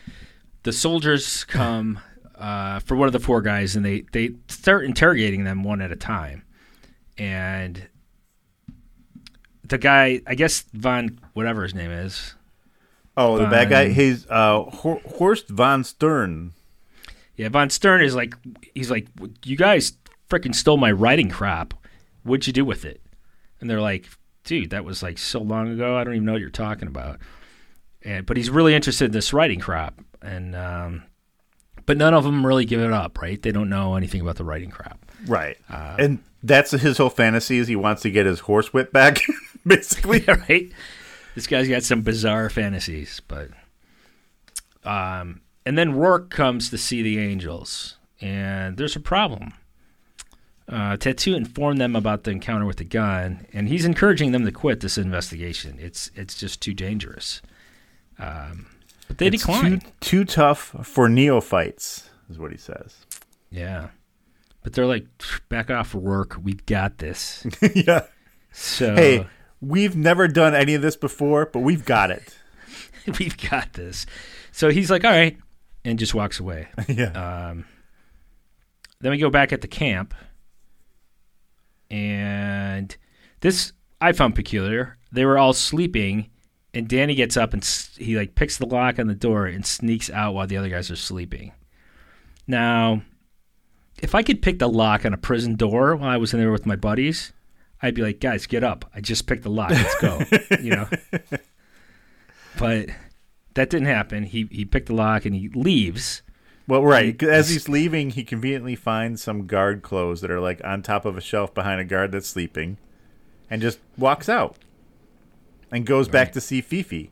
the soldiers come uh, for one of the four guys, and they they start interrogating them one at a time, and the guy, I guess Von, whatever his name is, Oh, the bad guy. He's uh, Hor- Horst von Stern. Yeah, Von Stern is like, he's like, you guys freaking stole my writing crop. What'd you do with it? And they're like, dude, that was like so long ago. I don't even know what you're talking about. And but he's really interested in this writing crop, and um, but none of them really give it up, right? They don't know anything about the writing crop. Right. and that's his whole fantasy is he wants to get his horsewhip back, basically. right? This guy's got some bizarre fantasies, but um, and then Rourke comes to see the angels, and there's a problem. Uh, Tattoo informed them about the encounter with the gun, and he's encouraging them to quit this investigation. It's it's just too dangerous. Um, but they It's decline. Too, too tough for neophytes, is what he says. Yeah, but they're like, back off, Rourke. We've got this. yeah. So Hey, we've never done any of this before, but we've got it. we've got this. So he's like, all right, and just walks away. yeah. Um, then we go back at the camp, and this I found peculiar. They were all sleeping, and Danny gets up and s- he like picks the lock on the door and sneaks out while the other guys are sleeping. Now, if I could pick the lock on a prison door while I was in there with my buddies, I'd be like, guys, get up! I just picked the lock. Let's go. you know. But that didn't happen. He he picked the lock and he leaves. Well, right. As he's leaving, he conveniently finds some guard clothes that are like on top of a shelf behind a guard that's sleeping and just walks out and goes back to see Fifi.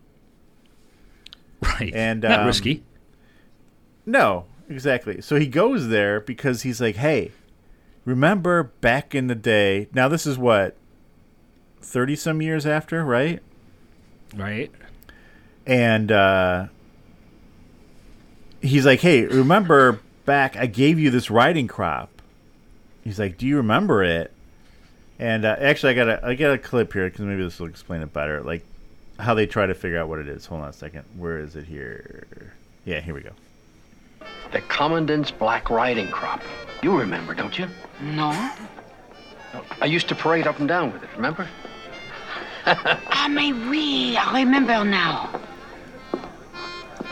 Right. And, not um, risky. No, exactly. So he goes there because he's like, hey, remember back in the day? Now, this is what, 30 some years after, right? Right. And uh, he's like, hey, remember back, I gave you this riding crop. He's like, do you remember it? And uh, actually, I got a I got a clip here because maybe this will explain it better. Like how they try to figure out what it is. Hold on a second. Where is it here? Yeah, here we go. The Commandant's Black Riding Crop. You remember, don't you? No? I used to parade up and down with it, remember? Ah, mais oui, I remember now.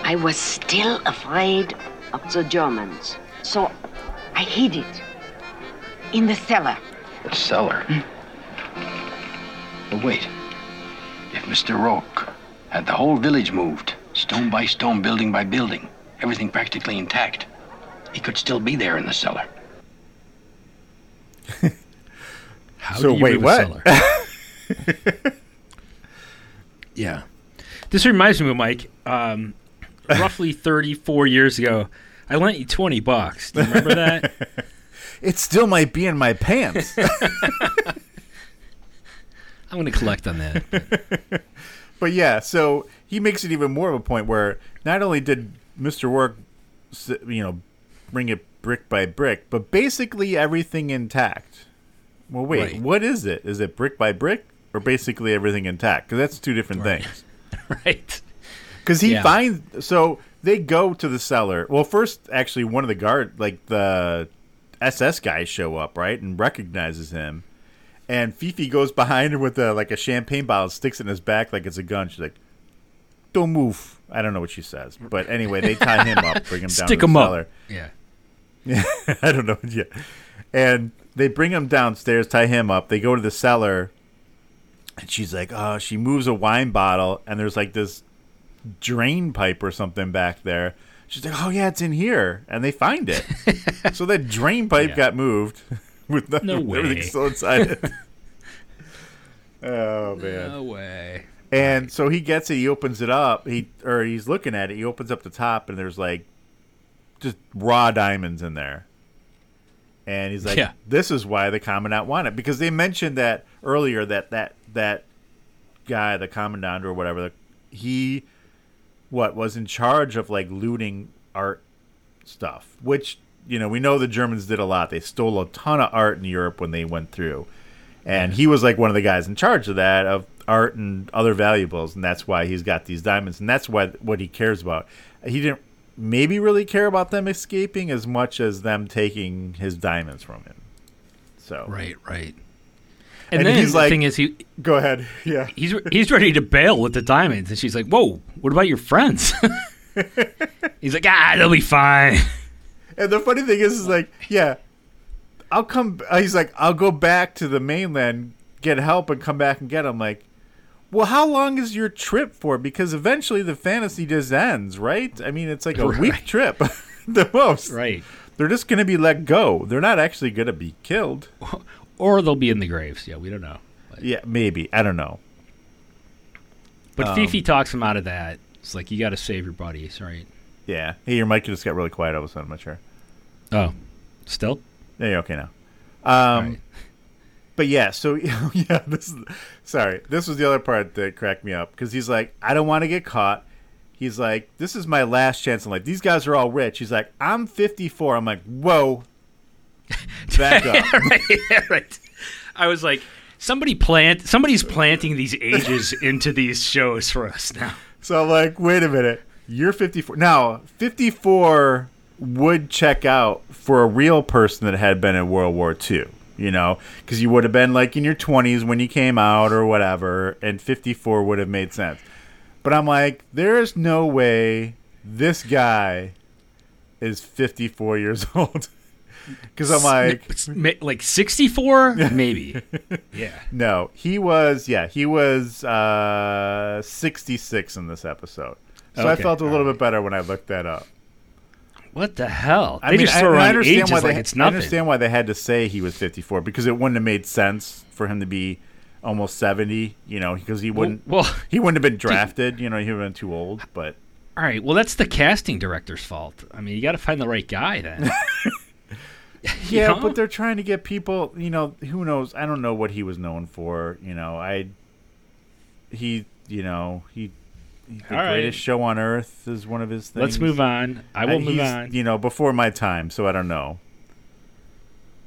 I was still afraid of the Germans. So I hid it in the cellar. The cellar? But wait. If Mr. Rourke had the whole village moved, stone by stone, building by building, everything practically intact, he could still be there in the cellar. How So do you wait, what? cellar? yeah. This reminds me of Mike. Um, roughly 34 years ago, I lent you 20 bucks. Do you remember that? It still might be in my pants. I'm going to collect on that. But yeah, so he makes it even more of a point where not only did Mr. Rourke, you know, bring it brick by brick, but basically everything intact. Well, wait, Right. what is it? Is it brick by brick or basically everything intact? Because that's two different things. right. Because he Yeah. finds so they go to the cellar. Well, first, actually, one of the guard, like the SS guys, show up right and recognizes him, and Fifi goes behind him with a like a champagne bottle, sticks it in his back like it's a gun. She's like, "Don't move." I don't know what she says, but anyway, they tie him up, bring him down Stick to him cellar. up. Yeah. Yeah, I don't know. Yeah, and they bring him downstairs, tie him up. They go to the cellar, and she's like, "Oh," she moves a wine bottle, and there's like this drain pipe or something back there. She's like, "Oh yeah, it's in here," and they find it. so that drain pipe Yeah. got moved with the, No with everything way. still inside it. oh man! No way. And so he gets it. He opens it up. He or he's looking at it. He opens up the top, and there's like just raw diamonds in there. And he's like, Yeah. "This is why the commandant wanted because they mentioned that earlier that that that guy, the commandant or whatever, he what was in charge of like looting art stuff, which you know we know the Germans did a lot. They stole a ton of art in Europe when they went through, and he was like one of the guys in charge of that of art and other valuables, and that's why he's got these diamonds, and that's why what he cares about. He didn't maybe really care about them escaping as much as them taking his diamonds from him. So Right, right. And, And then he's the like- thing is, he go ahead, yeah. he's he's ready to bail with the diamonds, and she's like, "Whoa, what about your friends?" he's like, "Ah, they'll be fine." And the funny thing is, is like, yeah, I'll come. uh, He's like, I'll go back to the mainland, get help, and come back and get him. Like, well, how long is your trip for? Because eventually the fantasy just ends, right? I mean, it's like a week trip, the most. Right. They're just going to be let go. They're not actually going to be killed. Or they'll be in the graves. Yeah, we don't know. Yeah, maybe. I don't know. But Um, Fifi talks him out of that. It's like you got to save your buddies, right? Yeah. Hey, your mic just got really quiet all of a sudden. I'm not sure. Oh, still? Yeah, you're okay now. Um, But yeah, so yeah, this is sorry. This was the other part that cracked me up because he's like, I don't want to get caught. He's like, this is my last chance in life. These guys are all rich. He's like, I'm 54. I'm like, whoa, back up. right, yeah, right. I was like, somebody plant, somebody's planting these ages into these shows for us now. So I'm like, wait a minute. You're 54. Now, 54 would check out for a real person that had been in World War II, you know, because you would have been like in your 20s when you came out or whatever, and 54 would have made sense. But I'm like, there's no way this guy is 54 years old. Because I'm like, like 64? Maybe. yeah. no, he was, yeah, he was uh, 66 in this episode. So I felt a little bit better when I looked that up. What the hell? I They mean, just I, throw I around understand ages why they like it's I understand why they had to say he was 54 because it wouldn't have made sense for him to be almost 70. You know, because he wouldn't. well, he wouldn't have been drafted. You know, he would have been too old. But All right. Well, that's the casting director's fault. I mean, you got to find the right guy then. Yeah, know? but they're trying to get people. You know, who knows? I don't know what he was known for. You know, I. He, you know, he. The All right. greatest show on earth is one of his things. Let's move on. I will Uh, move he's, on. You know, before my time, so I don't know.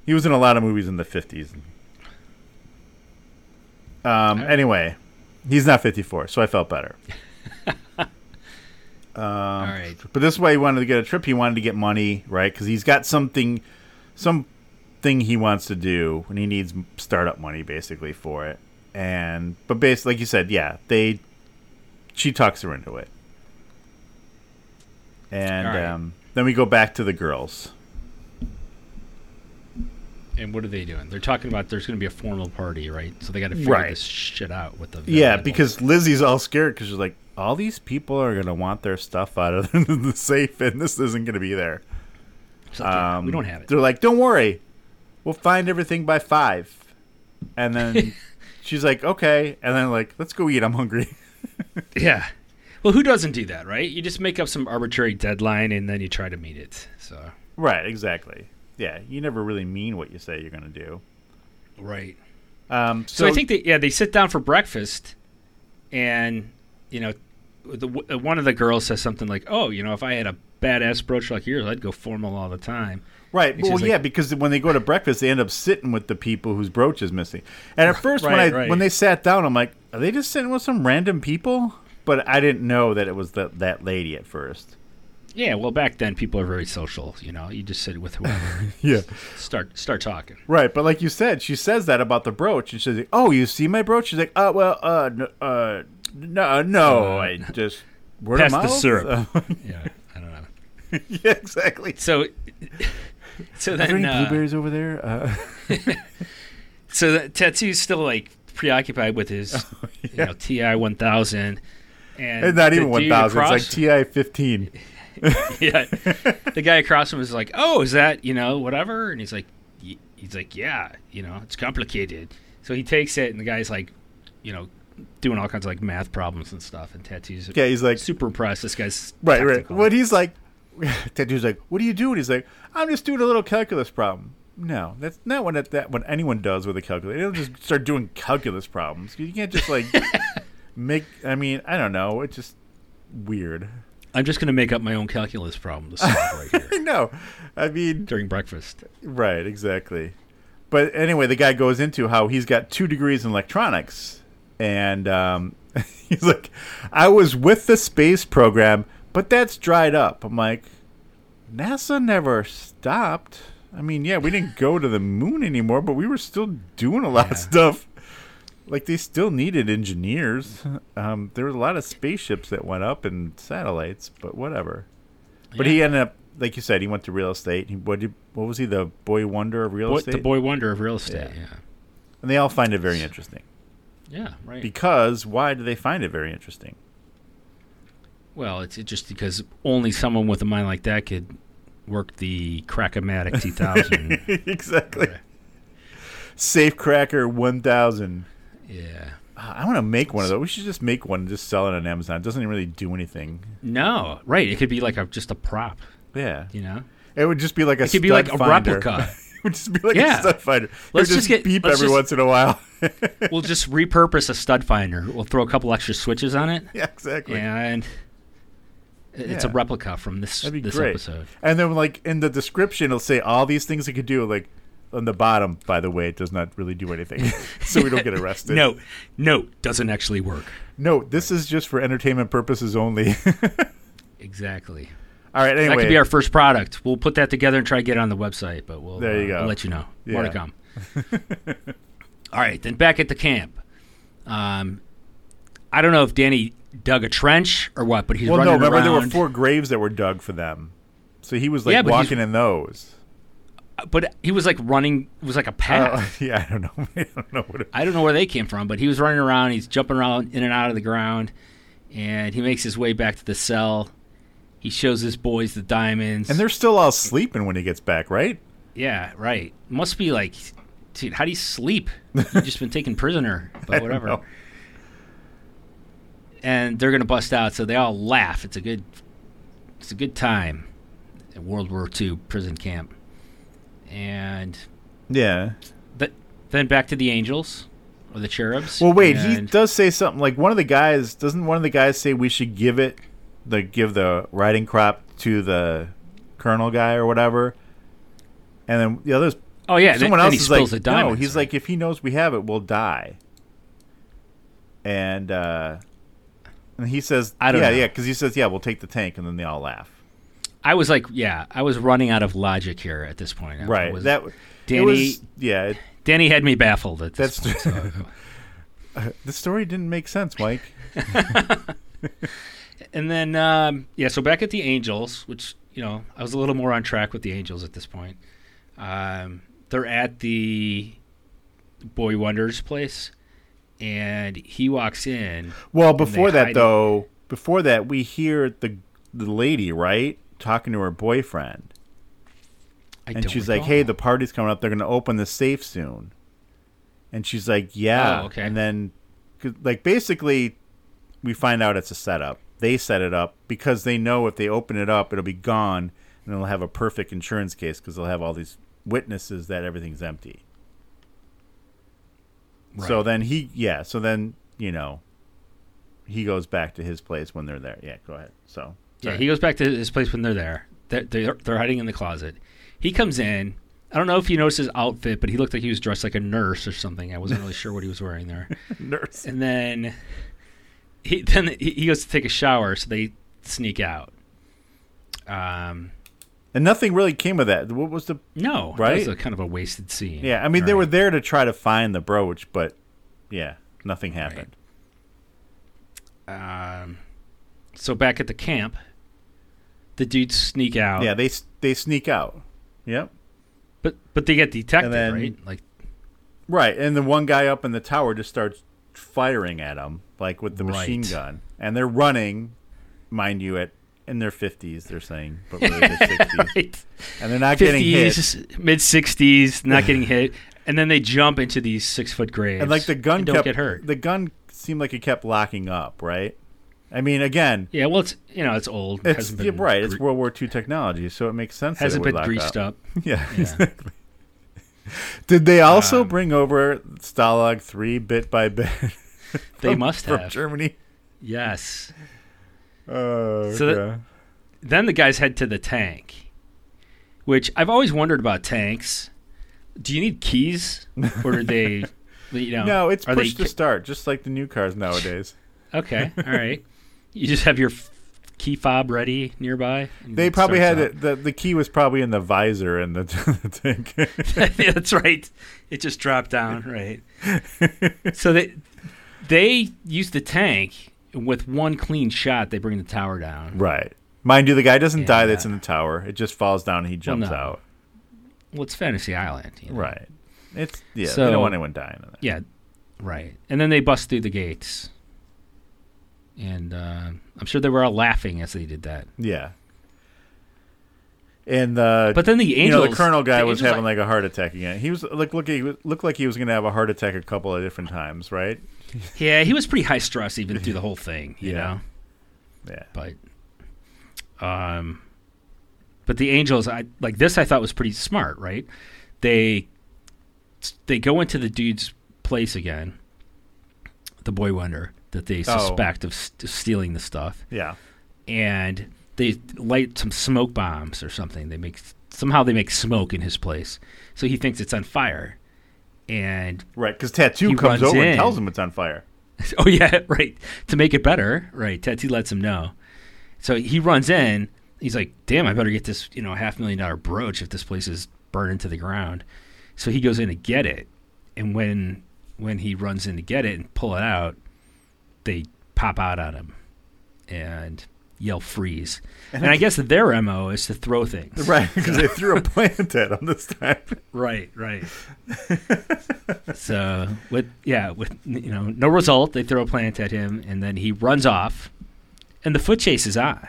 He was in a lot of movies in the fifties. Um. Anyway, he's not fifty-four, so I felt better. um, All right. But this way, he wanted to get a trip. He wanted to get money, right? Because he's got something, some thing he wants to do, and he needs startup money basically for it. And but basically, like you said, yeah, they. She talks her into it. And right. um, then we go back to the girls. And what are they doing? They're talking about there's going to be a formal party, right? So they got to figure Right. this shit out with the Yeah, because Lizzie's all scared because she's like, all these people are going to want their stuff out of the safe, and this isn't going to be there. So they're- we don't have it. They're like, don't worry, we'll find everything by five. And then she's like, okay. And then like, let's go eat. I'm hungry. Yeah. Well, who doesn't do that, right? You just make up some arbitrary deadline and then you try to meet it. So right, exactly. Yeah, you never really mean what you say you're going to do. right. Um, So, I think that yeah, they sit down for breakfast, and you know, the, one of the girls says something like, "Oh, you know, if I had a badass brooch like yours, I'd go formal all the time." Right. And Well, she's yeah, like- because when they go to breakfast, they end up sitting with the people whose brooch is missing. And at first, when I right. when they sat down, I'm like, are they just sitting with some random people? But I didn't know that it was that that lady at first. Yeah, well, back then people are very social. You know, you just sit with whoever. Yeah. Start start talking. Right, but like you said, she says that about the brooch, and she's like, "Oh, you see my brooch?" She's like, "Uh, well, uh, n- uh, no, no, Uh, I just word Pass the syrup. Yeah, I don't know. yeah, exactly. So, so Are there then any uh, blueberries over there? Uh, so that Tattoo's still like preoccupied with his, oh, you know, Ti one thousand, and it's not even thousand. It's like Ti fifteen. yeah. The guy across from him was like, "Oh, is that you know whatever?" And he's like, "He's like, yeah, you know, it's complicated." So he takes it, and the guy's like, you know, doing all kinds of like math problems and stuff. And Tattoo's Yeah, he's like super impressed. This guy's Right, right. What he's like, Tattoo's like, "What are you doing?" He's like, "I'm just doing a little calculus problem." No, that's not what that, what anyone does with a calculator. They don't just start doing calculus problems. You can't just like make. I mean, I don't know. It's just weird. I'm just gonna make up my own calculus problem to solve right here no, I mean during breakfast. Right, exactly. But anyway, the guy goes into how he's got two degrees in electronics, and um, he's like, "I was with the space program, but that's dried up." I'm like, NASA never stopped. I mean, yeah, we didn't go to the moon anymore, but we were still doing a lot of stuff. Like they still needed engineers. Um, there was a lot of spaceships that went up and satellites, but whatever. But he ended up, like you said, he went to real estate. He, what, did, what was he, the boy wonder of real Boy, estate? the boy wonder of real estate. Yeah. And they all find it very interesting. Yeah, right. Because why do they find it very interesting? Well, it's just because only someone with a mind like that could work the Crack-O-Matic 2000. exactly. Safe Cracker 1000. Yeah. Uh, I want to make one of those. We should just make one and just sell it on Amazon. It doesn't really do anything. No, right. It could be like a just a prop. Yeah. You know? It would just be like a It could be like a replica. it would just be like Yeah. a stud finder. Let's just get- beep every just- once in a while. we'll just repurpose a stud finder. We'll throw a couple extra switches on it. Yeah, exactly. And it's a replica from this this great. episode. And then, like in the description, it'll say all these things it could do. Like on the bottom, by the way, it does not really do anything, so we don't get arrested. No, no, doesn't actually work. no, this is just for entertainment purposes only. Exactly. all right. Anyway, That could be our first product. We'll put that together and try to get it on the website, but we'll, There you uh, go. we'll let you know. More to come. All right, then back at the camp. Um, I don't know if Danny dug a trench or what, but he's well, no. Remember, there were four graves that were dug for them, so he was like Yeah, walking in those. but he was like running. It was like a path. Oh, yeah, I don't know. I don't know what. It, I don't know where they came from, but he was running around. He's jumping around in and out of the ground, and he makes his way back to the cell. He shows his boys the diamonds. and they're still all sleeping when he gets back, right? yeah, right. Must be like, dude, how do you sleep? You've just been taken prisoner, but whatever. And they're gonna bust out, so they all laugh. It's a good, it's a good time at World War II prison camp. And Yeah. th- then back to the angels or the cherubs. Well, wait. He does say something like one of the guys. Doesn't one of the guys say we should give it, the give the riding crop to the colonel guy or whatever? And then the others. Oh, yeah, Someone then else is like, no. He's like, if he knows we have it, we'll die. And uh, and he says, I don't yeah, know. yeah, because he says, yeah, we'll take the tank, and then they all laugh. I was like, yeah, I was running out of logic here at this point. I Right. was- that Danny, was- yeah. it- Danny had me baffled at this That's point. so- Uh, the story didn't make sense, Mike. And then, um, yeah, so back at the Angels, which, you know, I was a little more on track with the Angels at this point. Um, they're at the Boy Wonder's place, and he walks in. Well, before that though, before that we hear the the lady right talking to her boyfriend, I and she's like, "Hey, the party's coming up. They're going to open the safe soon." And she's like, "Yeah." Oh, okay. And then like, basically, we find out it's a setup. They set it up because they know if they open it up, it'll be gone, and they'll have a perfect insurance case because they'll have all these witnesses that everything's empty. So then he, yeah. So then you know, he goes back to his place when they're there. Yeah, go ahead. So Yeah, sorry. he goes back to his place when they're there. They're, they're, they're hiding in the closet. He comes in. I don't know if you noticed his outfit, but he looked like he was dressed like a nurse or something. I wasn't really sure what he was wearing there. nurse. And then he then he he goes to take a shower, so they sneak out. Um, And nothing really came of that. What was the no, right? That was a kind of a wasted scene. yeah, I mean they were there to try to find the brooch, but yeah, nothing happened. Um, so back at the camp, the dudes sneak out. Yeah, they they sneak out. Yep. but but they get detected, then- right? Like Right, and the one guy up in the tower just starts firing at them like with the machine Right. gun, and they're running, mind you, at in their fifties. They're saying, but really their sixties, right. and they're not getting hit. 50s, mid sixties, not getting hit, and then they jump into these six foot graves. And like the gun and don't kept, get hurt. The gun seemed like it kept locking up. Right. I mean, again, Yeah, well, it's you know it's old. it's hasn't yeah, right. It's World War II technology, so it makes sense. hasn't been greased up. Yeah, Yeah. exactly. Did they also Um, bring over Stalag three bit by bit? They from- must from have. Germany. Yes. Oh, So that- Then the guys head to the tank, which I've always wondered about tanks. Do you need keys, or do they? You know, no, it's are push they to start, just like the new cars nowadays. Okay, all right. You just have your f- key fob ready nearby. They probably had it. The, the key was probably in the visor in the, the tank. yeah, that's right. It just dropped down, right? so they they use the tank and with one clean shot. They bring the tower down. right. Mind you, the guy doesn't die that's in the tower. It just falls down and he jumps no. out. Well, it's Fantasy Island, you know? Right. It's yeah. So- they don't want anyone dying. In there. Yeah, right. And then they bust through the gates, and uh, I'm sure they were all laughing as they did that. Yeah. And uh, But then the you know, the colonel guy the was having like a heart attack again. He was like, look, he looked like he was going to have a heart attack a couple of different times, right? Yeah, he was pretty high stress even through the whole thing, you Yeah. know. Yeah. But, um, but the Angels, I like this. I thought was pretty smart, right? They they go into the dude's place again, the boy wonder that they Oh. suspect of st- stealing the stuff. Yeah. and they light some smoke bombs or something. They make somehow they make smoke in his place, so he thinks it's on fire. And Right, because Tattoo comes over and tells him it's on fire. oh yeah, right. To make it better, right? Tattoo lets him know. So he runs in. He's like, "Damn, I better get this, you know, half million dollar brooch if this place is burned into the ground." So he goes in to get it, and when when he runs in to get it and pull it out, they pop out on him and yell "freeze." And, I guess their mo is to throw things, Right, because they threw a plant at him this time. Right, right. so with yeah, with you know no result, they throw a plant at him, and then he runs off, and the foot chase is on.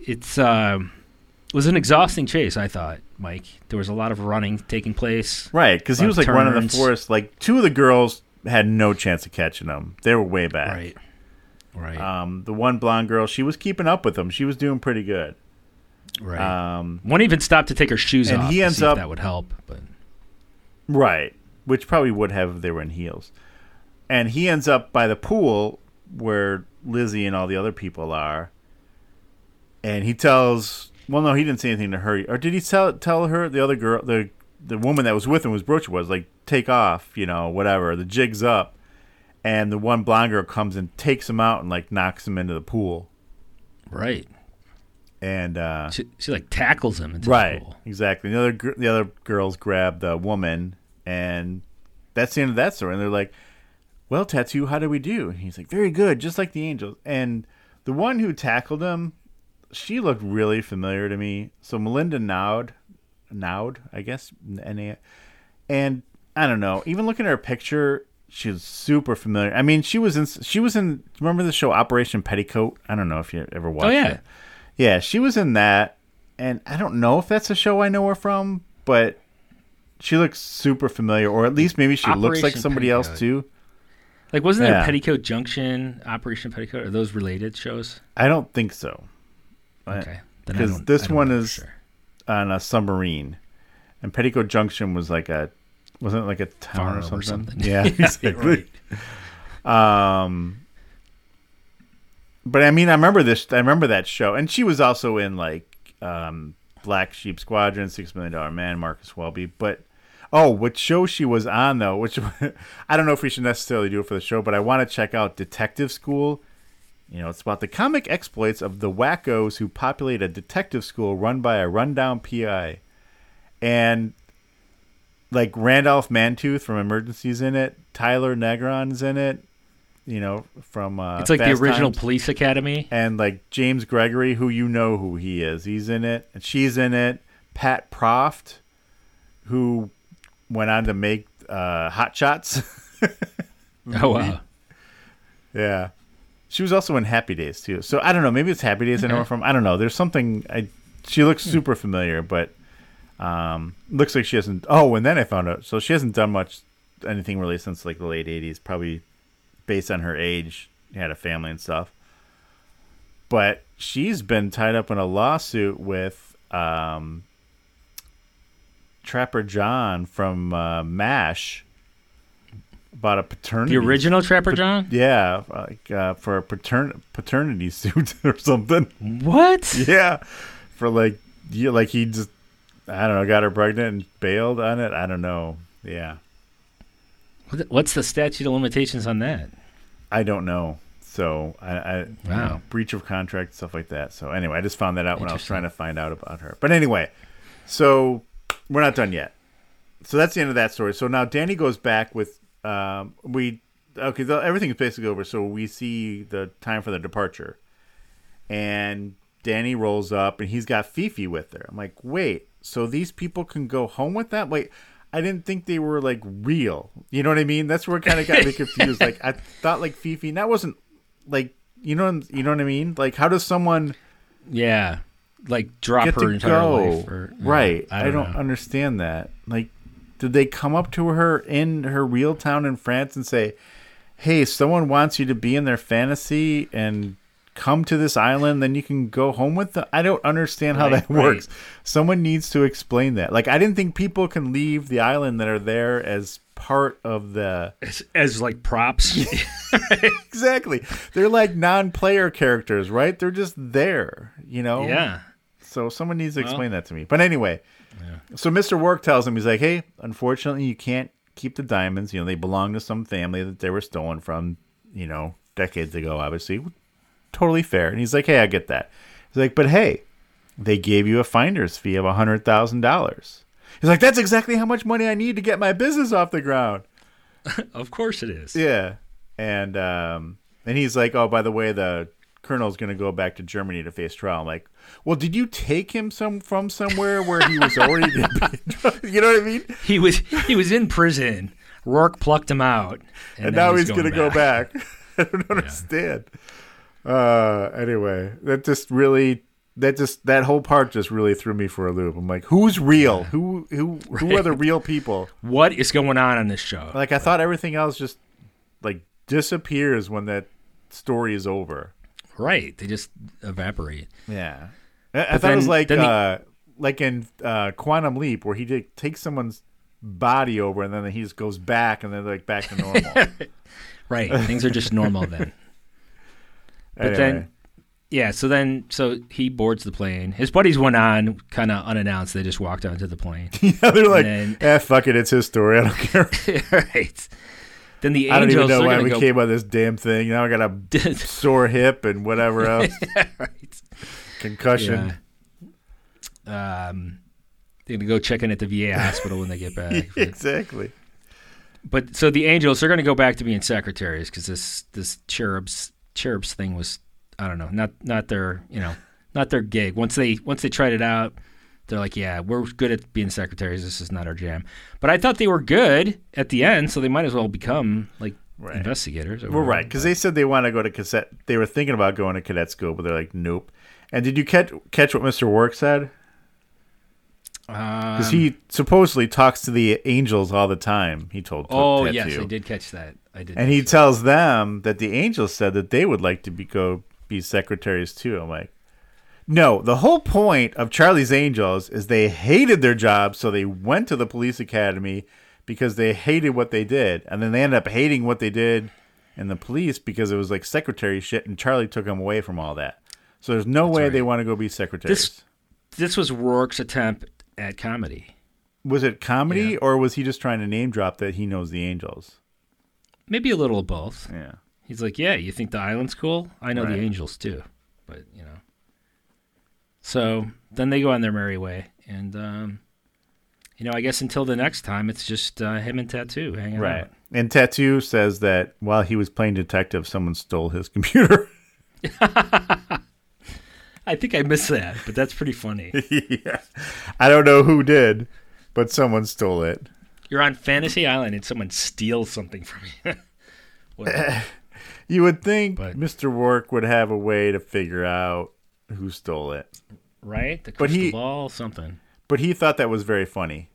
It's um, it was an exhausting chase, I thought, Mike. There was a lot of running taking place. Right, because he was like running the turns. forest. Like two of the girls had no chance of catching him. They were way back. Right. Right. Um, the one blonde girl, she was keeping up with him. She was doing pretty good. Right. Um, One even stopped to take her shoes and off. he to ends see if up- that would help, but Right, which probably would have if they were in heels. And he ends up by the pool where Lizzie and all the other people are. And he tells, well, no, he didn't say anything to her, or did he tell tell her the other girl, the the woman that was with him was Brooch was like, take off, you know, whatever. The jig's up, and the one blonde girl comes and takes him out and like knocks him into the pool. right. And uh, She, she like tackles him into right, the pool. exactly. The other gr- the other girls grab the woman, and that's the end of that story. And they're like, "Well, tattoo, how do we do?" And he's like, "Very good, just like the angels." And The one who tackled him, she looked really familiar to me. So Melinda Naud, Naud, I guess, and I don't know. Even looking at her picture, she's super familiar. I mean, she was in. She was in. Remember the show Operation Petticoat? I don't know if you ever oh, watched. Oh, yeah. it. yeah. She was in that, and I don't know if that's a show I know her from, but she looks super familiar, or at least maybe she looks like Operation somebody else too. Like, wasn't there Yeah. Petticoat Junction, Operation Petticoat? Are those related shows? I don't think so. Okay. Because this one is sure. on a submarine, and Petticoat Junction was like a wasn't it like a town or something? or something. Yeah, Yeah, exactly. Um, but I mean, I remember this. I remember that show, and she was also in like um, Black Sheep Squadron, Six Million Dollar Man, Marcus Welby. But oh, what show she was on though? Which I don't know if we should necessarily do it for the show, but I want to check out Detective School. You know, it's about the comic exploits of the wackos who populate a detective school run by a rundown PI. And like Randolph Mantooth from Emergencies in it, Taylor Negron's in it, you know, from uh It's like Fast the original Times. Police Academy. and like James Gregory, who you know who he is. He's in it, and she's in it. Pat Proft, who went on to make uh, Hot Shots. Oh, wow. Yeah. She was also in Happy Days too. So I don't know. Maybe it's Happy Days I know her Okay. from. I don't know. There's something. I. She looks super familiar, but um, looks like she hasn't. Oh, and then I found out. So she hasn't done much, anything really since like the late '80s. Probably based on her age, had a family and stuff. But she's been tied up in a lawsuit with um, Trapper John from uh, Mash about a paternity. The original Trapper John? Yeah, like uh, for a patern- paternity suit or something. What? Yeah, for like yeah, like he just I don't know, got her pregnant and bailed on it. I don't know. Yeah, What's the statute of limitations on that? I don't know. So I, I you Wow. know, breach of contract stuff like that. So anyway, I just found that out when I was trying to find out about her. But anyway, so we're not done yet. So that's the end of that story. So now Danny goes back with um, we okay. The, everything is basically over. So we see the time for the departure, and Danny rolls up and he's got Fifi with her. I'm like, wait, so these people can go home with that? Wait, I didn't think they were like real. You know what I mean? That's where it kind of got me confused. Like I thought like Fifi, and that wasn't like you know you know what I mean? Like how does someone Yeah. Like drop her entire go? life. Or, right. I I don't, don't, understand that. Like, did they come up to her in her real town in France and say, "Hey, someone wants you to be in their fantasy and come to this island, then you can go home with them"? I don't understand how Right, that works. Someone needs to explain that. Like, I didn't think people can leave the island that are there as part of the As, as like props. exactly. They're like non-player characters, right? They're just there, you know. Yeah. So someone needs to Well- explain that to me. But anyway, so Mr. Rourke tells him he's like, "Hey, unfortunately, you can't keep the diamonds. You know, they belong to some family that they were stolen from. You know, decades ago. Obviously, totally fair." And he's like, "Hey, I get that." He's like, "But hey, they gave you a finder's fee of a hundred thousand dollars." He's like, "That's exactly how much money I need to get my business off the ground." of course it is. Yeah, and um, and he's like, "Oh, by the way, the colonel's going to go back to Germany to face trial." I'm like, "Well, did you take him some from somewhere where he was already? you know what I mean?" He was he was in prison. Rourke plucked him out. And, And, now then he's, going to go back. I don't understand. Uh, anyway, that just really. That just that whole part just really threw me for a loop. I'm like, who's real? Who who who are the real people? What is going on on this show? Like I thought everything else just like disappears when that story is over. Right. They just evaporate. Yeah. I, I thought it was like then uh, like in uh, Quantum Leap where he did, takes someone's body over and then he just goes back and then like back to normal. Right. Things are just normal then. But Anyway. then, yeah. So then, so he boards the plane. His buddies went on kind of unannounced. They just walked onto the plane. yeah, they're like, And eh, fuck it, it's his story. I don't care. right. Then the angels. I don't even know why we go, came on this damn thing. Now I got a sore hip and whatever else. right. Concussion. Yeah. Um, they're gonna go check in at the VA hospital when they get back. exactly. But so the angels, they're going to go back to being secretaries because this this cherubs cherubs thing was I don't know, not not their you know not their gig. Once they once they tried it out, they're like, yeah, we're good at being secretaries. This is not our jam. But I thought they were good at the end, so they might as well become like Right. investigators. whatever. right, because they said they want to go to cassette. They were thinking about going to cadet school, but they're like, nope. And did you catch catch what Mister Rourke said? Because Um, he supposedly talks to the angels all the time. He told. Oh Tattoo. yes, I did catch that. I did. And he tells them that the angels said that they would like to be go be secretaries too. I'm like, no. The whole point of Charlie's Angels is they hated their job, so they went to the police academy because they hated what they did, and then they ended up hating what they did in the police because it was like secretary shit, and Charlie took them away from all that. So there's no way they want to go be secretaries. This this was Rourke's attempt at comedy. was it comedy or was he just trying to name drop that he knows the angels? Maybe a little of both. Yeah. He's like, yeah, you think the island's cool? I know Right. the angels too, but you know. So then they go on their merry way, and um, you know, I guess until the next time, it's just uh, him and Tattoo hanging Right. out. And Tattoo says that while he was playing detective, someone stole his computer. I think I missed that, but that's pretty funny. yeah. I don't know who did, but someone stole it. You're on Fantasy Island, and someone steals something from you. You would think Mr. Rourke would have a way to figure out who stole it. right? The But crystal he- ball, something. But he thought that was very funny.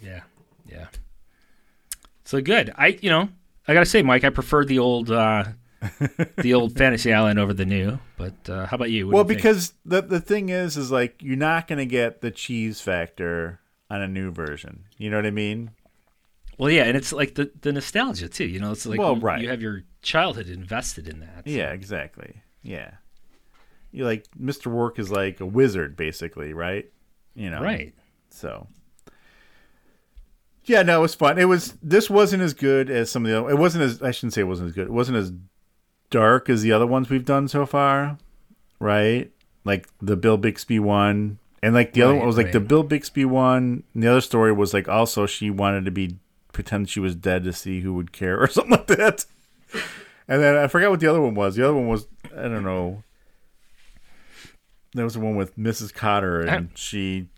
Yeah, yeah. So good. I, you know, I gotta say, Mike, I prefer the old, uh, the old Fantasy Island over the new. But uh, how about you? What well, you because the the thing is, is like you're not going to get the cheese factor on a new version. You know what I mean? well, yeah, and it's like the the nostalgia too. You know, it's like Well, you, right. you have your childhood invested in that. so- Yeah, exactly. Yeah. You like Mr. Rourke is like a wizard, basically, right? You know, Right. So, yeah, no, it was fun. It was. This wasn't as good as some of the. other It wasn't as. I shouldn't say it wasn't as good. It wasn't as dark as the other ones we've done so far, right? Like the Bill Bixby one, and like the other one was like the. Bill Bixby one. And the other story was like also she wanted to be pretend she was dead to see who would care or something like that. And then I forgot what the other one was. The other one was I don't know. There was the one with Mrs. Cotter, and I- she,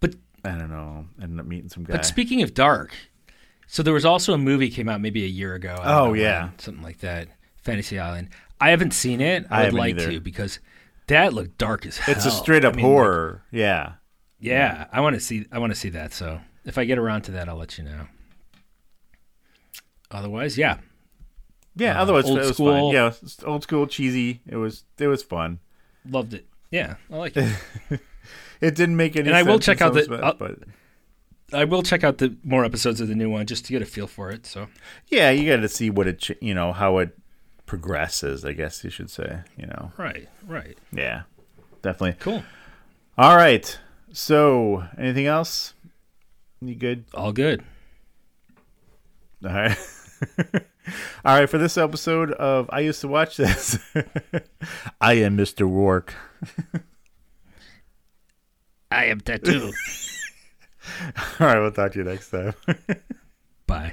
but I don't know, ended up meeting some guy. But speaking of dark, so there was also a movie came out maybe a year ago. Oh, know yeah. something like that. Fantasy Island. I haven't seen it. I I would like either. to because that looked dark as hell. it's a straight up I mean, like, horror. yeah, yeah, I want to see. I want to see that. So if I get around to that, I'll let you know. Otherwise, yeah, yeah. Uh, otherwise, old it was school. fun. Yeah, old school, cheesy. It was it was fun. loved it. Yeah, I like it. It didn't make any. and I will check out the. but I will check out the more episodes of the new one just to get a feel for it. So yeah, you got to see what it, you know, how it progresses. I guess you should say. You know, right, right, yeah, definitely. cool, All right. So, anything else? You good? all good. All right. All right, for this episode of I used to watch this. I am Mr. Rourke. I am tattoo. All right, we'll talk to you next time. Bye.